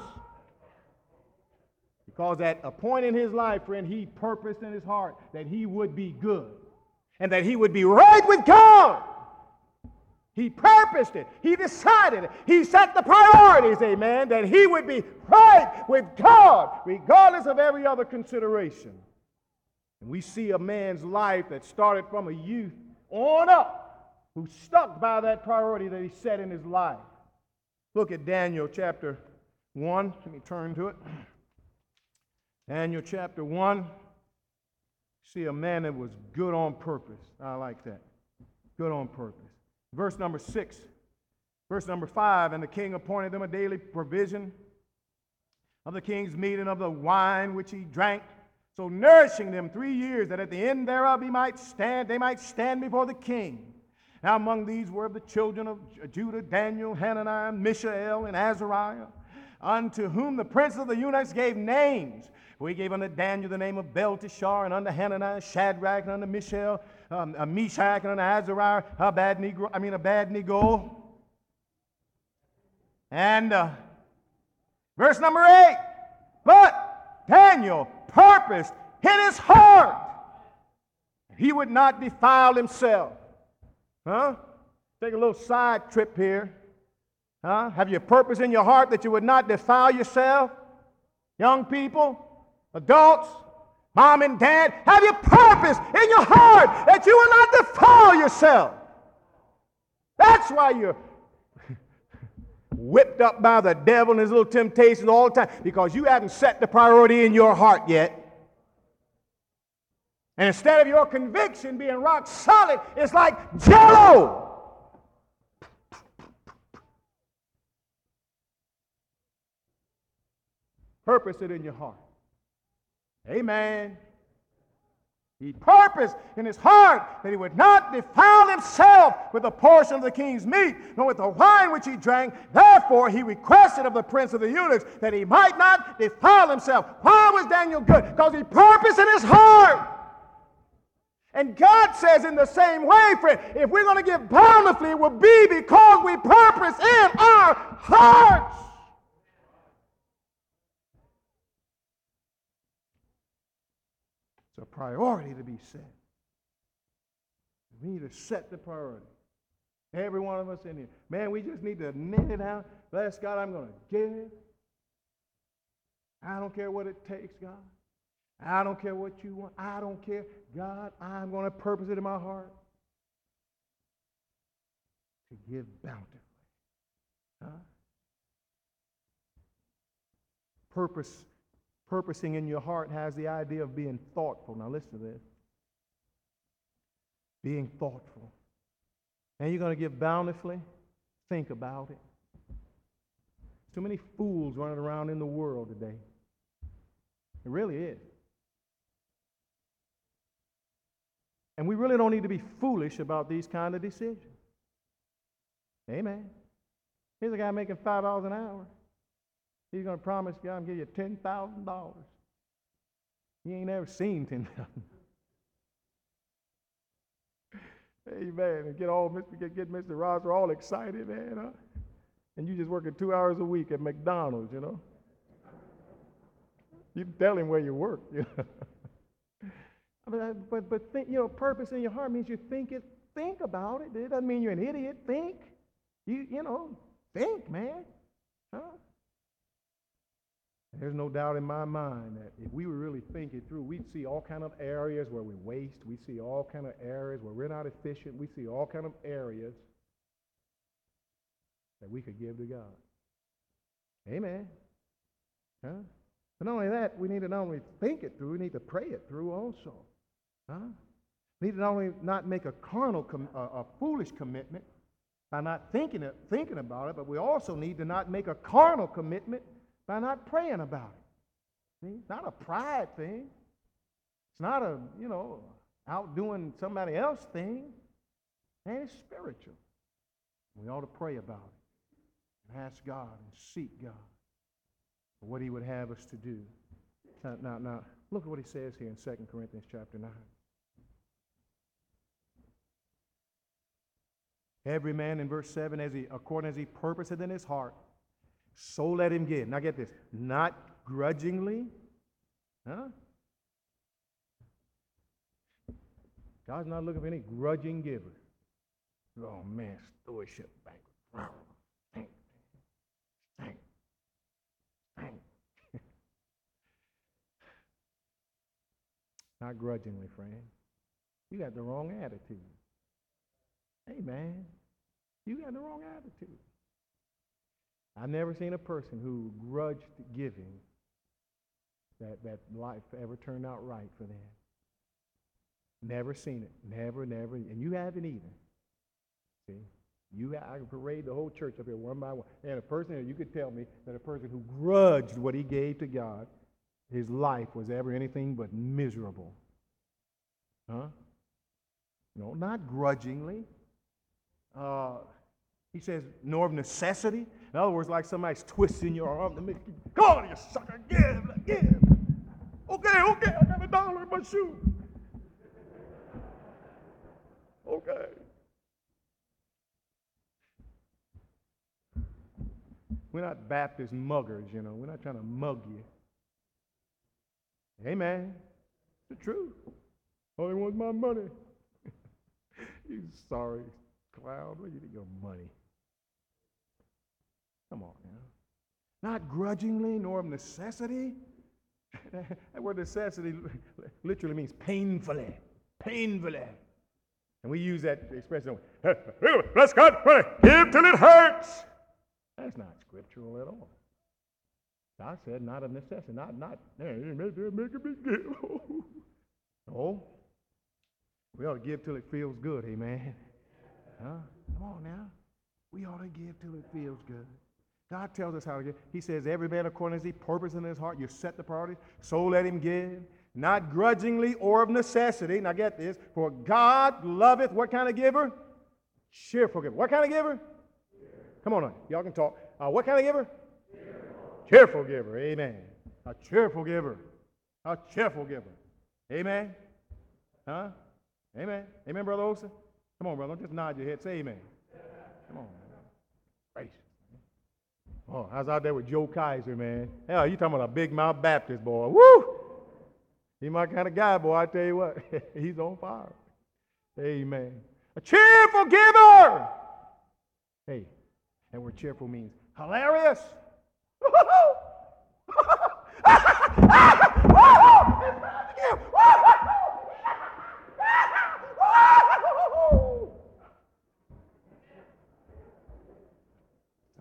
Because at a point in his life, friend, he purposed in his heart that he would be good and that he would be right with God. He purposed it. He decided it. He set the priorities, amen, that he would be right with God, regardless of every other consideration. And we see a man's life that started from a youth on up, who stuck by that priority that he set in his life. Look at Daniel chapter 1. Let me turn to it. Daniel chapter 1. See a man that was good on purpose. I like that. Good on purpose. Verse number 6. Verse number 5 And the king appointed them a daily provision of the king's meat and of the wine which he drank so nourishing them three years, that at the end thereof he might stand, they might stand before the king. Now among these were the children of Judah, Daniel, Hananiah, Mishael, and Azariah, unto whom the prince of the eunuchs gave names. For he gave unto Daniel the name of Belteshazzar, and unto Hananiah Shadrach, and unto Mishael, um, uh, Meshach, and unto Azariah Abednego, I mean Abednego. And uh, verse number eight. But Daniel purposed in his heart he would not defile himself. Huh? Take a little side trip here. Huh? Have you purpose in your heart that you would not defile yourself? Young people, adults, mom and dad, have you purpose in your heart that you will not defile yourself? That's why you're whipped up by the devil and his little temptations all the time because you haven't set the priority in your heart yet. And instead of your conviction being rock solid, it's like jello. Purpose it in your heart. Amen. He purposed in his heart that he would not defile himself with a portion of the king's meat, nor with the wine which he drank. Therefore, he requested of the prince of the eunuchs that he might not defile himself. Why was Daniel good? Because he purposed in his heart. And God says in the same way, friend, if we're going to give bountifully, it will be because we purpose in our hearts. It's a priority to be set. We need to set the priority. Every one of us in here. Man, we just need to knit it out. Bless God, I'm going to give. I don't care what it takes, God. I don't care what you want. I don't care. God, I'm going to purpose it in my heart to give bountifully. Huh? Purpose Purposing in your heart has the idea of being thoughtful. Now, listen to this being thoughtful. And you're going to give bountifully? Think about it. Too many fools running around in the world today. It really is. And we really don't need to be foolish about these kind of decisions. Amen. Here's a guy making $5 an hour. He's going to promise God and give you $10,000. He ain't ever seen 10000 Amen. And get all Mr. Get, get Mr. Rosser all excited, man. Huh? And you just working two hours a week at McDonald's, you know. You tell him where you work. You know? but but but think, you know, purpose in your heart means you think it. Think about it. It doesn't mean you're an idiot. Think. You you know. Think, man. Huh? There's no doubt in my mind that if we were really thinking through, we'd see all kind of areas where we waste. We see all kind of areas where we're not efficient. We see all kind of areas that we could give to God. Amen. Huh? But not only that, we need to not only think it through, we need to pray it through also. Huh? We need to not only not make a carnal, com- a, a foolish commitment by not thinking, it, thinking about it, but we also need to not make a carnal commitment by not praying about it. See? It's not a pride thing. It's not a, you know, outdoing somebody else thing. And it's spiritual. We ought to pray about it and ask God and seek God for what he would have us to do. Now, now, now look at what he says here in 2 Corinthians chapter 9. Every man in verse 7, as he according as he purposeth in his heart, so let him give. Now get this, not grudgingly. Huh? God's not looking for any grudging giver. Oh man, stewardship banquet. Thank, thank, thank. not grudgingly, friend. You got the wrong attitude. Hey, man, you got the wrong attitude. I've never seen a person who grudged giving that, that life ever turned out right for them. Never seen it. Never, never. And you haven't either. See? You, I can parade the whole church up here one by one. And a person, you could tell me that a person who grudged what he gave to God, his life was ever anything but miserable. Huh? No, not grudgingly. Uh, he says, nor of necessity. In other words, like somebody's twisting your arm to make you, come on, you sucker, give, give. Okay, okay, I got a dollar in my shoe. Okay. We're not Baptist muggers, you know. We're not trying to mug you. Amen. It's the truth. He wants my money. you sorry clown. Where you get your money? Come on now. Not grudgingly nor of necessity. that word necessity literally means painfully. Painfully. And we use that expression. Bless God, give till it hurts. That's not scriptural at all. God said, not of necessity, not, not, make a big deal. no. We ought to give till it feels good, amen. Huh? Come on now. We ought to give till it feels good. God tells us how to give. He says, every man according as he purpose in his heart, you set the priority, so let him give. Not grudgingly or of necessity. Now get this. For God loveth what kind of giver? Cheerful giver. What kind of giver? Come on, y'all can talk. Uh, what kind of giver? Cheerful. cheerful giver. Amen. A cheerful giver. A cheerful giver. Amen. Huh? Amen. Amen, Brother Olson? Come on, brother. Don't just nod your head. Say amen. Come on. Oh, I was out there with Joe Kaiser, man. Hell, you talking about a big mouth Baptist boy. Woo! He my kind of guy, boy. I tell you what. He's on fire. Amen. A cheerful giver. Hey, that word cheerful means hilarious.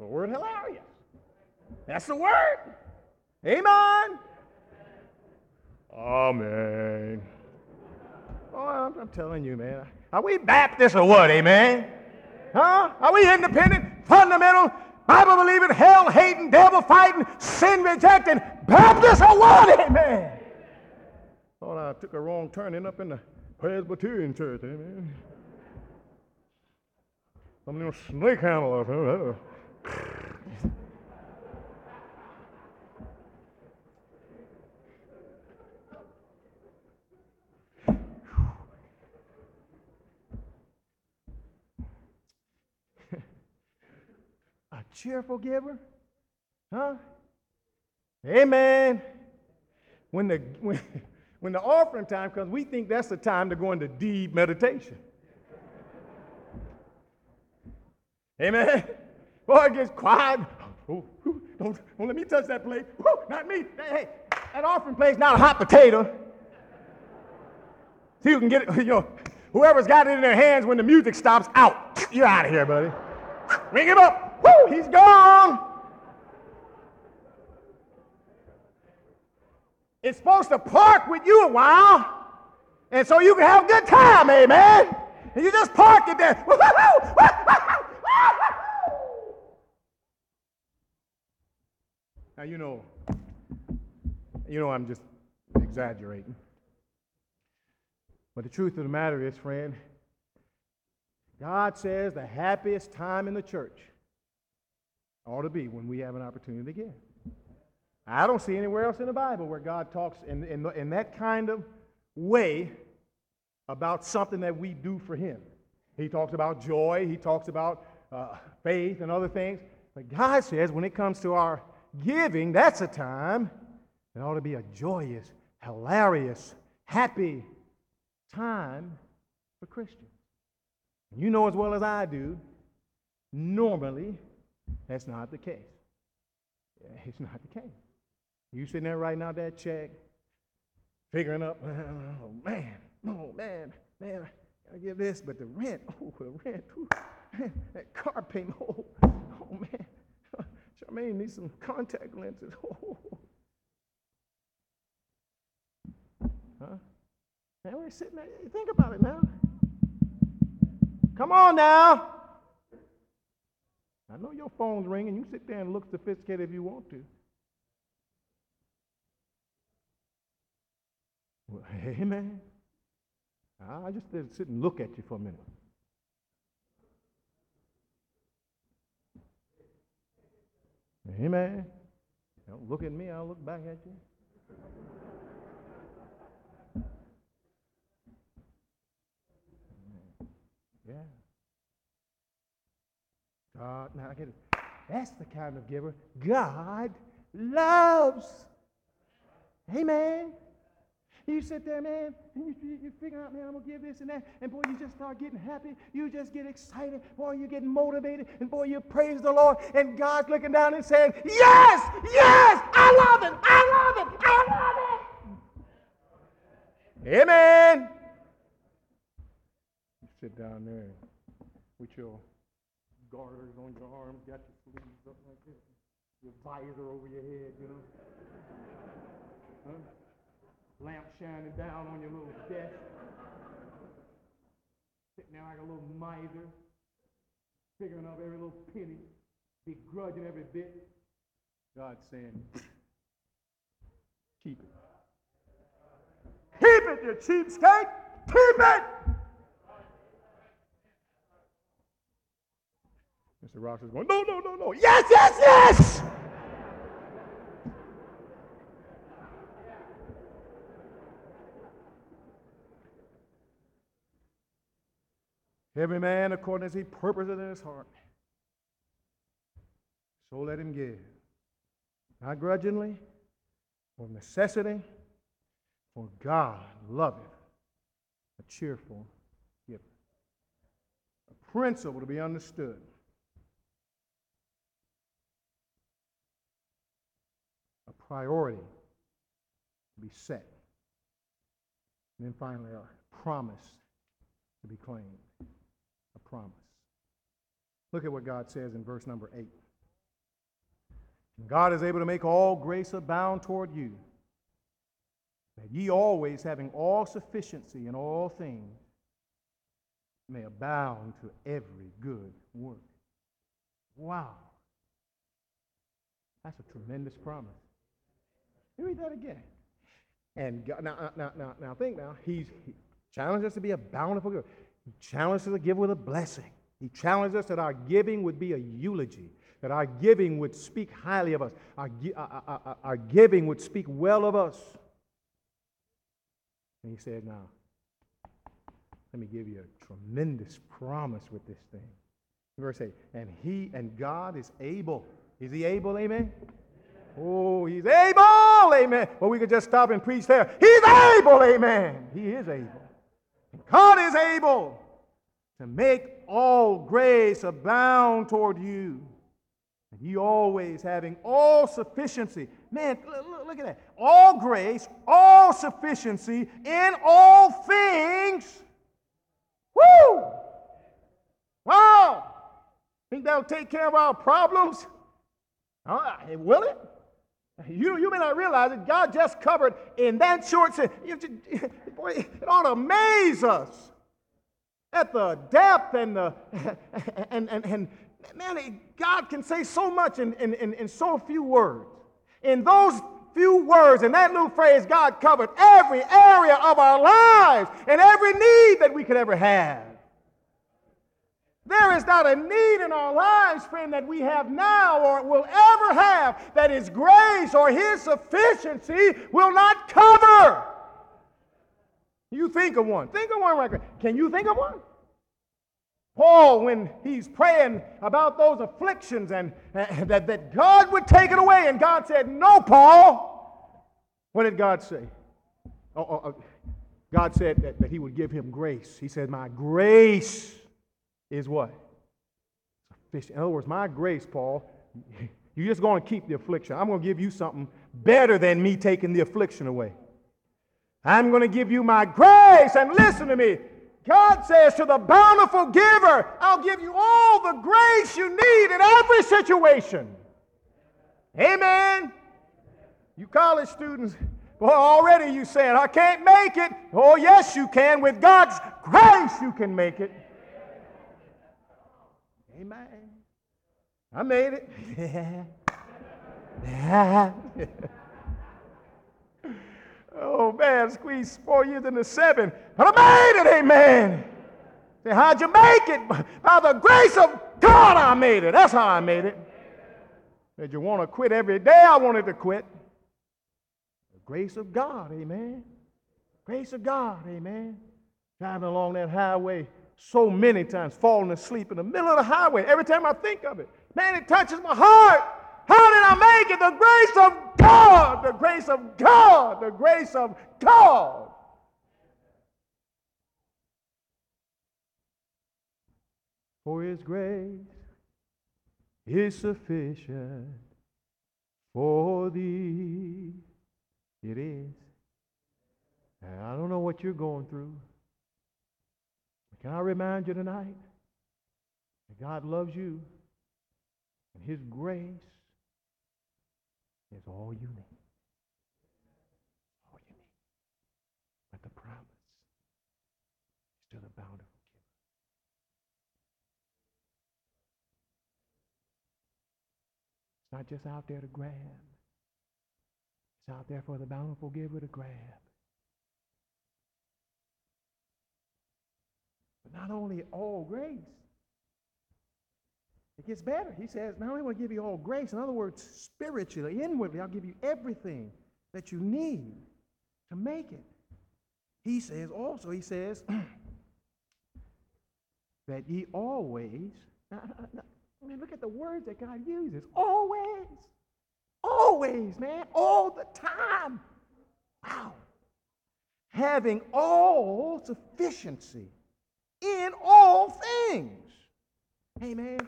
The word hilarious. That's the word. Amen. Amen. Oh, I'm, I'm telling you, man. Are we Baptist or what? Amen. Huh? Are we independent, fundamental, Bible believing, hell hating, devil fighting, sin rejecting Baptist or what? Amen. Thought I took a wrong turn, end up in the Presbyterian church. Amen. Some them snake handlers. Cheerful giver? Huh? Amen. When the, when, when the offering time comes, we think that's the time to go into deep meditation. Amen. Boy, it gets quiet. Oh, don't, don't let me touch that plate. not me. Hey, that offering plate's not a hot potato. So you can get it, you know, whoever's got it in their hands when the music stops, out. You're out of here, buddy. Ring him up. Woo, he's gone. It's supposed to park with you a while, and so you can have a good time, amen. And you just park it there. Now, you know, you know I'm just exaggerating. But the truth of the matter is, friend, God says the happiest time in the church ought to be when we have an opportunity to give. I don't see anywhere else in the Bible where God talks in, in, in that kind of way about something that we do for Him. He talks about joy, He talks about uh, faith and other things. But God says when it comes to our giving, that's a time that ought to be a joyous, hilarious, happy time for Christians. You know as well as I do, normally that's not the case. It's not the case. You sitting there writing out that check, figuring up, oh man, oh man, man, I give this, but the rent, oh, the rent, ooh, man, that car payment, oh, oh man, Charmaine needs some contact lenses. Oh. Huh? Now we're sitting there, think about it now. Come on now. I know your phone's ringing. You sit there and look sophisticated if you want to. Well, man. I just sit and look at you for a minute. Amen. Don't look at me, I'll look back at you. Yeah. God, now I get it. That's the kind of giver God loves. Amen. You sit there, man, and you, you, you, figure out, man, I'm going to give this and that. And boy, you just start getting happy. You just get excited. Boy, you get motivated. And boy, you praise the Lord. And God's looking down and saying, Yes, yes, I love it. I love it. I love it. Amen. You sit down there with your garters on your arms, got your sleeves up like this, your visor over your head, you know. Huh? lamp shining down on your little desk. Sitting there like a little miser, figuring up every little penny, begrudging every bit. God's saying, keep it. Keep it, you cheapskate! Keep it! Mr. Ross is going, no, no, no, no. Yes, yes, yes! Every man according as he purposes in his heart. So let him give. Not grudgingly, or necessity, for God loveth a cheerful giver. A principle to be understood. A priority to be set. And then finally, a promise to be claimed A promise. Look at what God says in verse number 8. God is able to make all grace abound toward you, that ye always, having all sufficiency in all things, may abound to every good work. Wow. That's a tremendous promise. Read that again. And God, now, uh, now, now, now, think now. He's he challenged us to be a bountiful giver. He challenged us to give with a blessing. He challenged us that our giving would be a eulogy, that our giving would speak highly of us, our, our, uh, our, uh, our giving would speak well of us. And he said, Now, let me give you a tremendous promise with this thing. Verse 8, and he and God is able. Is he able, amen? Oh, he's able, amen. Well, we could just stop and preach there. He's able, amen. He is able. God is able to make all grace abound toward you. And you always having all sufficiency. Man, look, look, at that. All grace, all sufficiency in all things. Woo! Wow! Think that'll take care of our problems? Uh, will it? You, you may not realize it. God just covered in that short sentence. Boy, it ought to amaze us at the depth and the and and, and man, God can say so much in, in, in, in so few words. In those few words, in that little phrase, God covered every area of our lives and every need that we could ever have. There is not a need in our lives, friend, that we have now or will ever have that His grace or His sufficiency will not cover. You think of one. Think of one right there. Can you think of one? Paul, when he's praying about those afflictions and, and that, that God would take it away, and God said, No, Paul. What did God say? Oh, oh, oh. God said that, that He would give him grace. He said, My grace is what? In other words, my grace, Paul, you're just going to keep the affliction. I'm going to give you something better than me taking the affliction away. I'm going to give you my grace. And listen to me. God says to the bountiful giver, I'll give you all the grace you need in every situation. Amen. You college students, boy, already you saying, I can't make it. Oh, yes, you can. With God's grace, you can make it. I made it. oh man, squeeze four years into seven. But I made it, amen. Say, how'd you make it? By the grace of God, I made it. That's how I made it. Did you want to quit every day? I wanted to quit. The grace of God, amen. Grace of God, amen. Driving along that highway, so many times falling asleep in the middle of the highway. Every time I think of it, man, it touches my heart. How did I make it? The grace of God, the grace of God, the grace of God. For his grace is sufficient for thee. It is. And I don't know what you're going through. Can I remind you tonight that God loves you and His grace is all you need. All you need. But the promise is to the bountiful giver. It's not just out there to grab. It's out there for the bountiful giver to grab. But not only all grace, it gets better. He says, not only will I give you all grace, in other words, spiritually, inwardly, I'll give you everything that you need to make it. He says also, he says, that ye always, I mean, look at the words that God uses. Always. Always, man. All the time. Wow. Having all sufficiency in all things. Amen.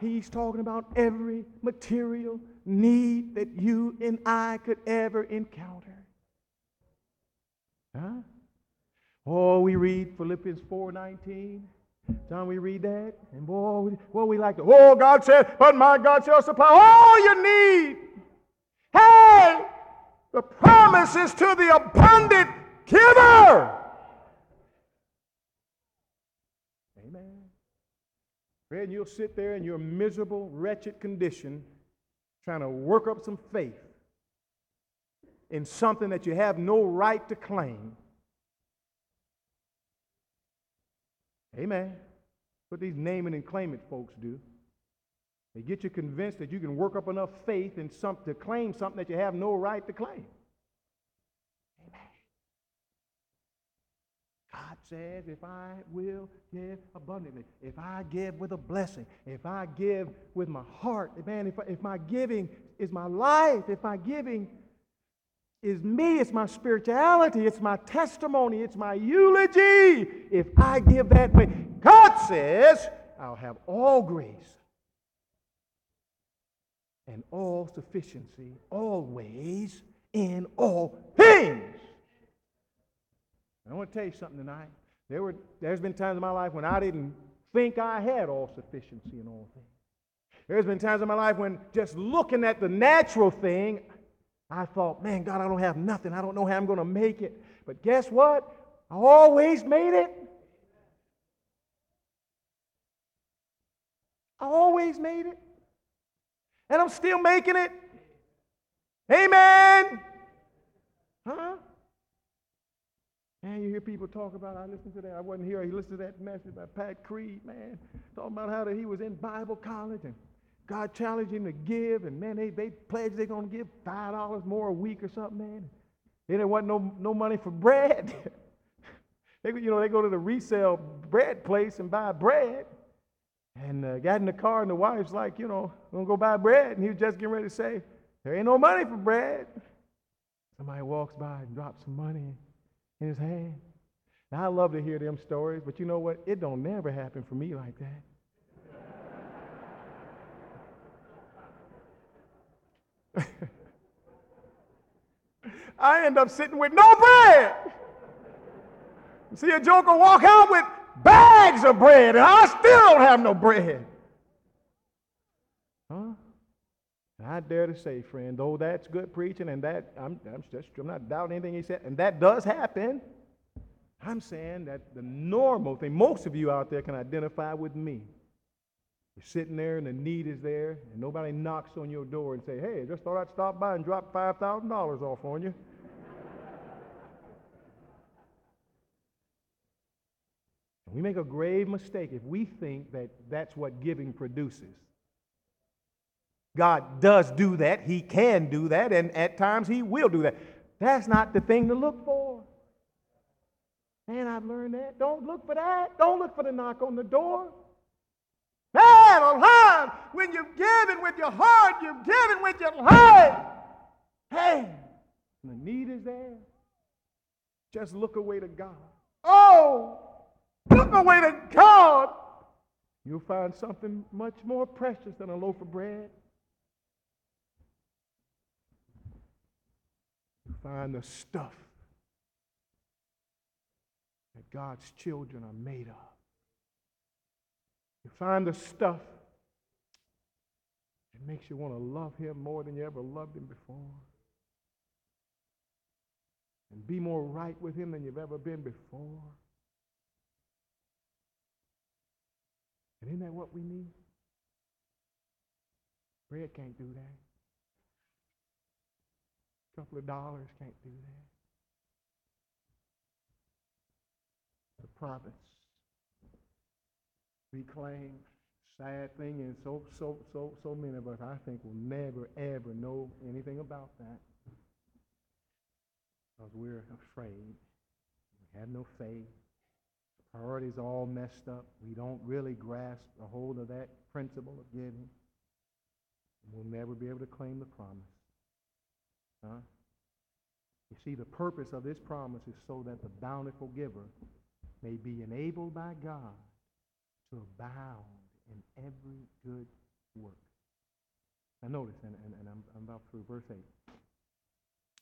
He's talking about every material need that you and I could ever encounter. Huh? Oh, we read Philippians 4:19. John, we read that, and boy, boy, we like to. Oh, God said, but my God shall supply all your need. Hey, the promise is to the abundant giver. Friend, you'll sit there in your miserable, wretched condition trying to work up some faith in something that you have no right to claim. Amen. What these naming and claiming folks do. They get you convinced that you can work up enough faith in some, to claim something that you have no right to claim. God says, if I will give abundantly, if I give with a blessing, if I give with my heart, man, if, if my giving is my life, if my giving is me, it's my spirituality, it's my testimony, it's my eulogy, if I give that way, God says, I'll have all grace and all sufficiency always in all things. I want to tell you something tonight. There were, there's been times in my life when I didn't think I had all sufficiency in all things. There's been times in my life when just looking at the natural thing, I thought, man, God, I don't have nothing. I don't know how I'm going to make it. But guess what? I always made it. I always made it. And I'm still making it. Amen. Huh? Man, you hear people talk about, I listened to that, I wasn't here, he listened to that message by Pat Creed, man, talking about how that he was in Bible college and God challenged him to give, and man, they, they pledged they're going to give $5 more a week or something, man. Then there wasn't no, no money for bread. they, you know, they go to the resale bread place and buy bread. And uh, got in the car, and the wife's like, you know, gonna go buy bread. And he was just getting ready to say, there ain't no money for bread. Somebody walks by and drops some money in his hand. Now, I love to hear them stories, but you know what? It don't never happen for me like that. I end up sitting with no bread. See a joker walk out with bags of bread, and I still don't have no bread. Huh? I dare to say, friend, though that's good preaching, and that I'm, I'm just I'm not doubting anything he said, and that does happen. I'm saying that the normal thing, most of you out there can identify with me. You're sitting there and the need is there, and nobody knocks on your door and say, hey, just thought I'd stop by and drop $5,000 off on you. we make a grave mistake if we think that that's what giving produces. God does do that. He can do that, and at times He will do that. That's not the thing to look for. Man, I've learned that. Don't look for that. Don't look for the knock on the door. Man alive, when you're giving with your heart, you're giving with your life. Hey, the need is there. Just look away to God. Oh, look away to God. You'll find something much more precious than a loaf of bread. Find the stuff that God's children are made of. You find the stuff that makes you want to love Him more than you ever loved Him before. And be more right with Him than you've ever been before. And isn't that what we need? Bread can't do that. A couple of dollars can't do that. The prophets reclaim. Sad thing, and so so so so many of us, I think, will never ever know anything about that because we're afraid. We have no faith. Priorities all messed up. We don't really grasp a hold of that principle of giving. We'll never be able to claim the promise. Huh? You see, the purpose of this promise is so that the bountiful giver may be enabled by God to abound in every good work. Now notice, and, and, and I'm, I'm about through verse 8.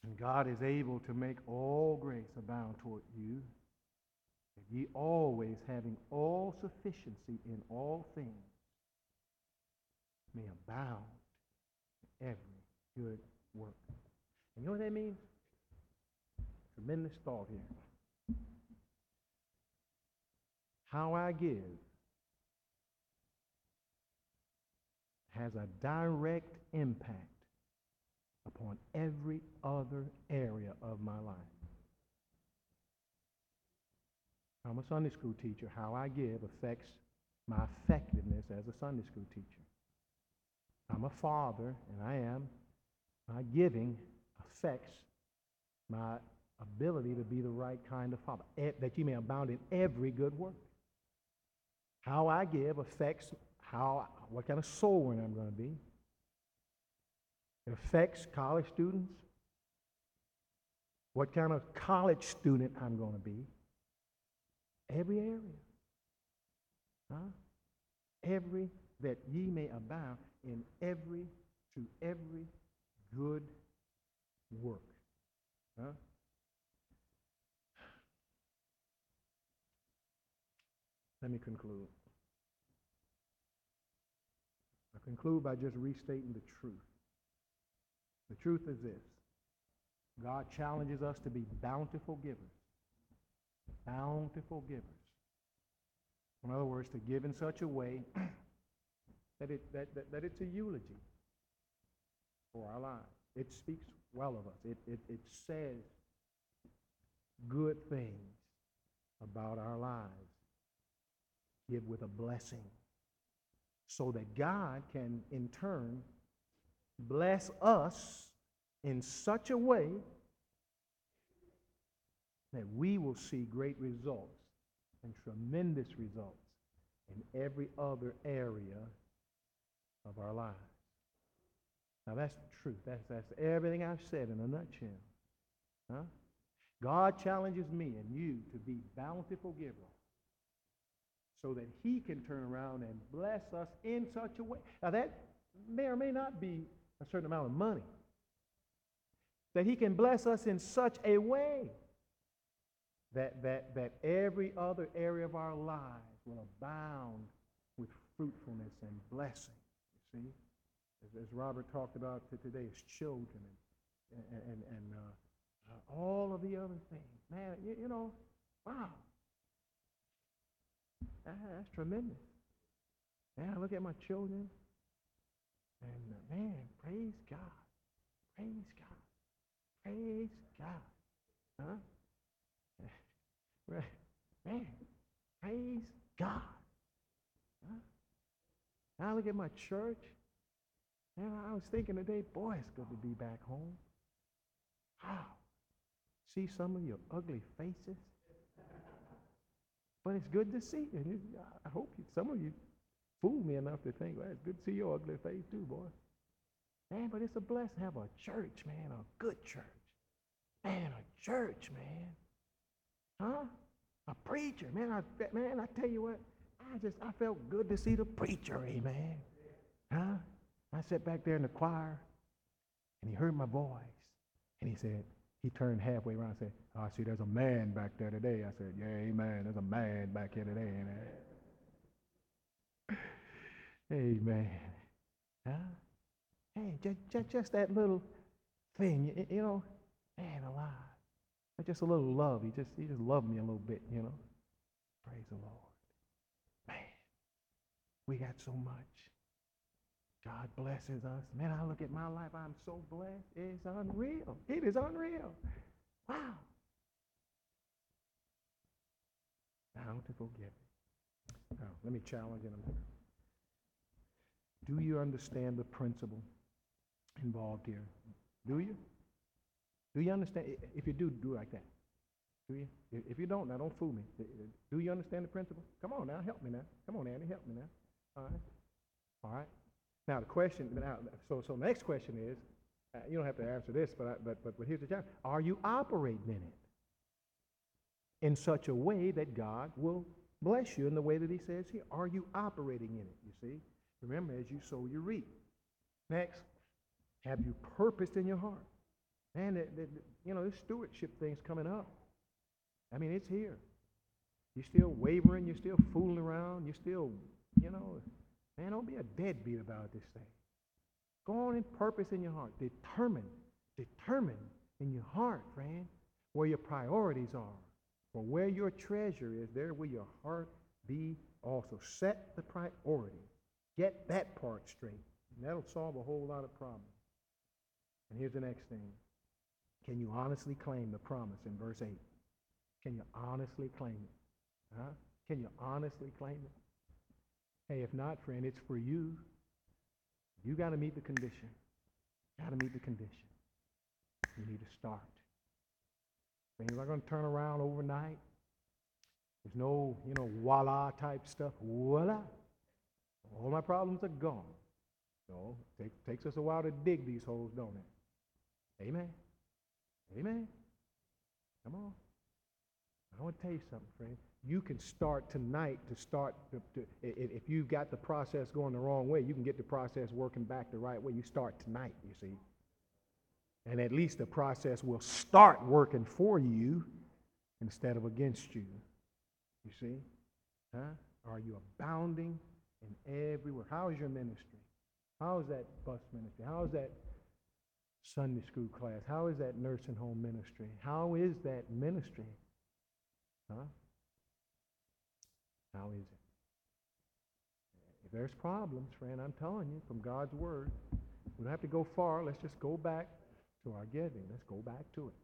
And God is able to make all grace abound toward you, that ye always having all sufficiency in all things may abound in every good work. And you know what that means? Tremendous thought here. How I give has a direct impact upon every other area of my life. I'm a Sunday school teacher. How I give affects my effectiveness as a Sunday school teacher. I'm a father, and I am. My giving affects my ability to be the right kind of father, that you may abound in every good work. How I give affects how, what kind of soul winner I'm going to be. It affects college students, what kind of college student I'm going to be. Every area. Huh? Every, that ye may abound in every, to every good work. Huh? Let me conclude. I conclude by just restating the truth. The truth is this God challenges us to be bountiful givers. Bountiful givers. In other words, to give in such a way that, it, that, that, that it's a eulogy for our lives. It speaks well of us. It, it, it says good things about our lives. Give with a blessing so that God can, in turn, bless us in such a way that we will see great results and tremendous results in every other area of our lives. Now that's the truth. That's, that's everything I've said in a nutshell. Huh? God challenges me and you to be bountiful givers so that he can turn around and bless us in such a way. Now that may or may not be a certain amount of money. That he can bless us in such a way that, that, that every other area of our lives will abound with fruitfulness and blessing. You see? As, as Robert talked about today, his children and, and, and, uh, all of the other things. Man, you, you know, wow. That, that's tremendous. Man, I look at my children, and uh, man, praise God. Praise God. Praise God. Huh? Man, praise God. Huh? Now I look at my church, and I was thinking today, boy, it's good to be back home. Wow. See some of your ugly faces. But it's good to see you. I hope you, some of you fooled me enough to think, well, it's good to see your ugly face too, boy. Man, but it's a blessing to have a church, man, a good church. Man, a church, man. Huh? A preacher, man. I, man, I tell you what, I just, I felt good to see the preacher, amen. Huh? I sat back there in the choir, and he heard my voice, and he said, he turned halfway around and said, oh, I see there's a man back there today. I said, yeah, amen, there's a man back here today, amen. Huh? Hey, just, just, just that little thing, you, you know, man alive. Just a little love. He just, he just loved me a little bit, you know. Praise the Lord. Man, we got so much. God blesses us. Man, I look at my life. I'm so blessed. It's unreal. It is unreal. Wow. Bountiful giving. Now, let me challenge him. Do you understand the principle involved here? Do you? Do you understand? If you do, do like that. Do you? If you don't, now don't fool me. Uh, uh, do you understand the principle? Come on now, help me now. Come on, Andy, help me now. All right. All right. Now the question. Now, so so next question is, uh, you don't have to answer this, but I, but but but here's the challenge: Are you operating in it in such a way that God will bless you in the way that He says here? Are you operating in it? You see. Remember, as you sow, you reap. Next, have you purposed in your heart? Man, the, the, you know, this stewardship thing's coming up. I mean, it's here. You're still wavering. You're still fooling around. You're still, you know, man, don't be a deadbeat about this thing. Go on in purpose in your heart. Determine, determine in your heart, friend, where your priorities are. For where your treasure is, there will your heart be also. Set the priority. Get that part straight. And that'll solve a whole lot of problems. And here's the next thing. Can you honestly claim the promise in verse 8? Can you honestly claim it? Huh? Can you honestly claim it? Hey, if not, friend, it's for you. You got to meet the condition. Got to meet the condition. You need to start. Things aren't going to turn around overnight. There's no, you know, voila type stuff. Voila. All my problems are gone. No, it takes us a while to dig these holes, don't it? Amen. Amen. Come on. I want to tell you something, friend. You can start tonight to start, to, to, if you've got the process going the wrong way, you can get the process working back the right way. You start tonight, you see. And at least the process will start working for you instead of against you. You see? Huh? Are you abounding in everywhere? How is your ministry? How is that bus ministry? How is that Sunday school class? How is that nursing home ministry? How is that ministry? Huh? How is it? If there's problems, friend, I'm telling you from God's word, we don't have to go far. Let's just go back to our giving. Let's go back to it.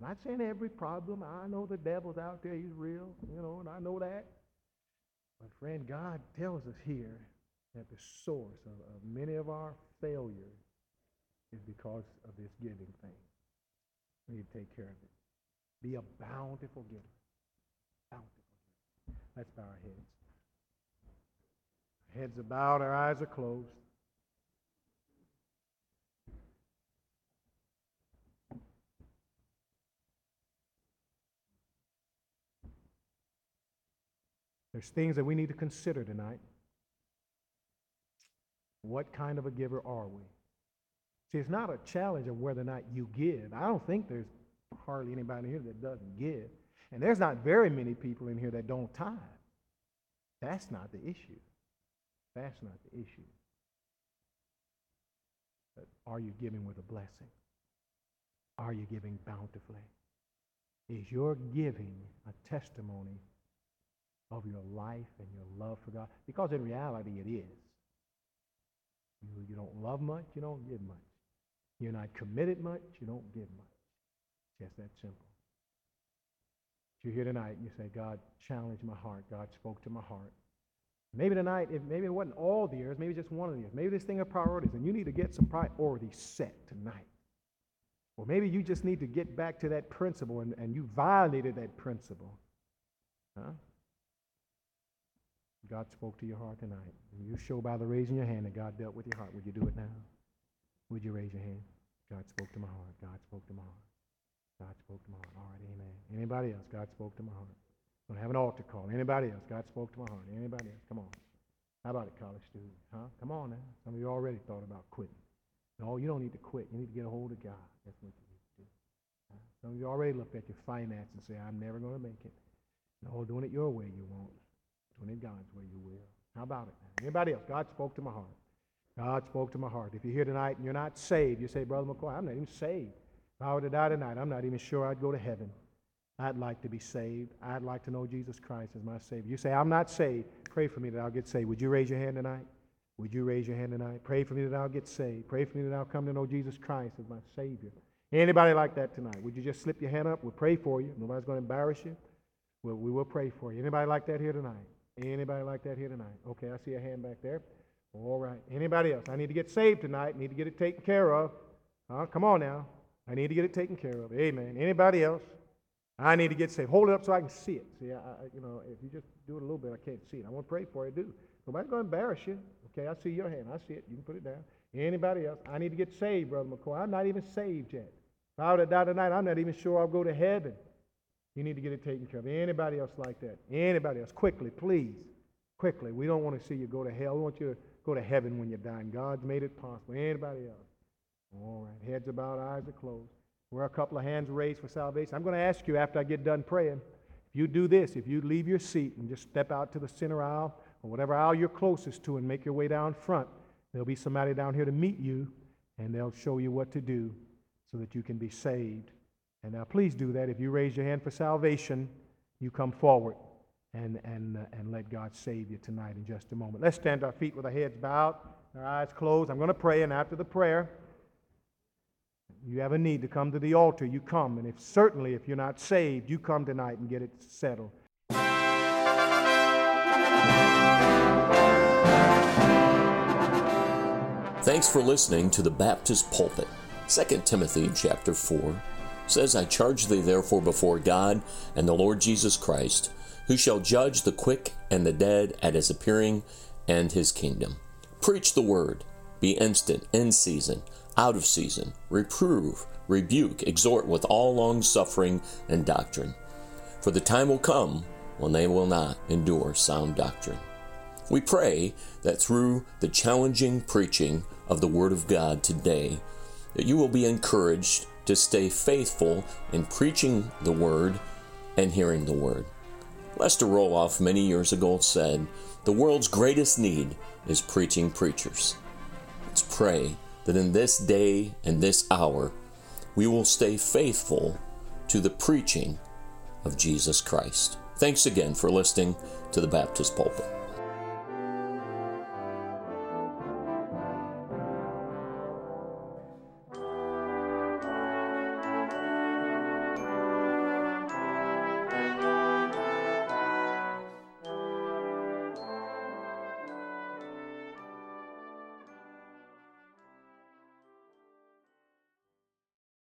I'm Not saying every problem. I know the devil's out there. He's real, you know, and I know that. But friend, God tells us here that the source of, of many of our failures is because of this giving thing. We need to take care of it. Be a bountiful giver. Let's bow our heads. Our heads are bowed, our eyes are closed. There's things that we need to consider tonight. What kind of a giver are we? See, it's not a challenge of whether or not you give. I don't think there's hardly anybody here that doesn't give. And there's not very many people in here that don't tithe. That's not the issue. That's not the issue. But are you giving with a blessing? Are you giving bountifully? Is your giving a testimony of your life and your love for God? Because in reality, it is. You, you don't love much, you don't give much. You're not committed much, you don't give much. Just that simple. You're here tonight and you say, God challenged my heart. God spoke to my heart. Maybe tonight, if maybe it wasn't all the years, maybe just one of the years. Maybe this thing of priorities, and you need to get some priorities set tonight. Or maybe you just need to get back to that principle and, and you violated that principle. Huh? God spoke to your heart tonight. And you show by the raising your hand that God dealt with your heart. Would you do it now? Would you raise your hand? God spoke to my heart. God spoke to my heart. God spoke to my heart. All right, amen. Anybody else? God spoke to my heart. I'm going to have an altar call. Anybody else? God spoke to my heart. Anybody else? Come on. How about it, college student? Huh? Come on now. Some of you already thought about quitting. No, you don't need to quit. You need to get a hold of God. That's what you need to do. Huh? Some of you already looked at your finance and say, I'm never going to make it. No, doing it your way you won't. Doing it God's way you will. How about it? Now? Anybody else? God spoke to my heart. God spoke to my heart. If you're here tonight and you're not saved, you say, Brother McCoy, I'm not even saved. If I were to die tonight, I'm not even sure I'd go to heaven. I'd like to be saved. I'd like to know Jesus Christ as my Savior. You say, I'm not saved. Pray for me that I'll get saved. Would you raise your hand tonight? Would you raise your hand tonight? Pray for me that I'll get saved. Pray for me that I'll come to know Jesus Christ as my Savior. Anybody like that tonight? Would you just slip your hand up? We'll pray for you. Nobody's going to embarrass you. We'll, we will pray for you. Anybody like that here tonight? Anybody like that here tonight? Okay, I see a hand back there. All right. Anybody else? I need to get saved tonight. Need to get it taken care of. Uh, come on now. I need to get it taken care of. Amen. Anybody else? I need to get saved. Hold it up so I can see it. See, I, you know, if you just do it a little bit, I can't see it. I want to pray for you. Do. Nobody's going to embarrass you. Okay, I see your hand. I see it. You can put it down. Anybody else? I need to get saved, Brother McCoy. I'm not even saved yet. If I were to die tonight, I'm not even sure I'll go to heaven. You need to get it taken care of. Anybody else like that? Anybody else? Quickly, please. Quickly. We don't want to see you go to hell. We want you to go to heaven when you're dying. God's made it possible. Anybody else? All right. Heads are bowed, eyes are closed. We're a couple of hands raised for salvation. I'm going to ask you after I get done praying, if you do this, if you leave your seat and just step out to the center aisle or whatever aisle you're closest to and make your way down front, there'll be somebody down here to meet you and they'll show you what to do so that you can be saved. And now please do that. If you raise your hand for salvation, you come forward and, and, uh, and let God save you tonight in just a moment. Let's stand our feet with our heads bowed, our eyes closed. I'm going to pray, and after the prayer, you have a need to come to the altar, you come. And if certainly if you're not saved, you come tonight and get it settled. Thanks for listening to the Baptist Pulpit. 2 Timothy chapter 4 says, I charge thee therefore before God and the Lord Jesus Christ, who shall judge the quick and the dead at his appearing and his kingdom. Preach the word, be instant, in season, out of season, reprove, rebuke, exhort with all long suffering and doctrine. For the time will come when they will not endure sound doctrine. We pray that through the challenging preaching of the Word of God today, that you will be encouraged to stay faithful in preaching the Word and hearing the Word. Lester Roloff many years ago said, The world's greatest need is preaching preachers. Let's pray that in this day and this hour, we will stay faithful to the preaching of Jesus Christ. Thanks again for listening to the Baptist Pulpit.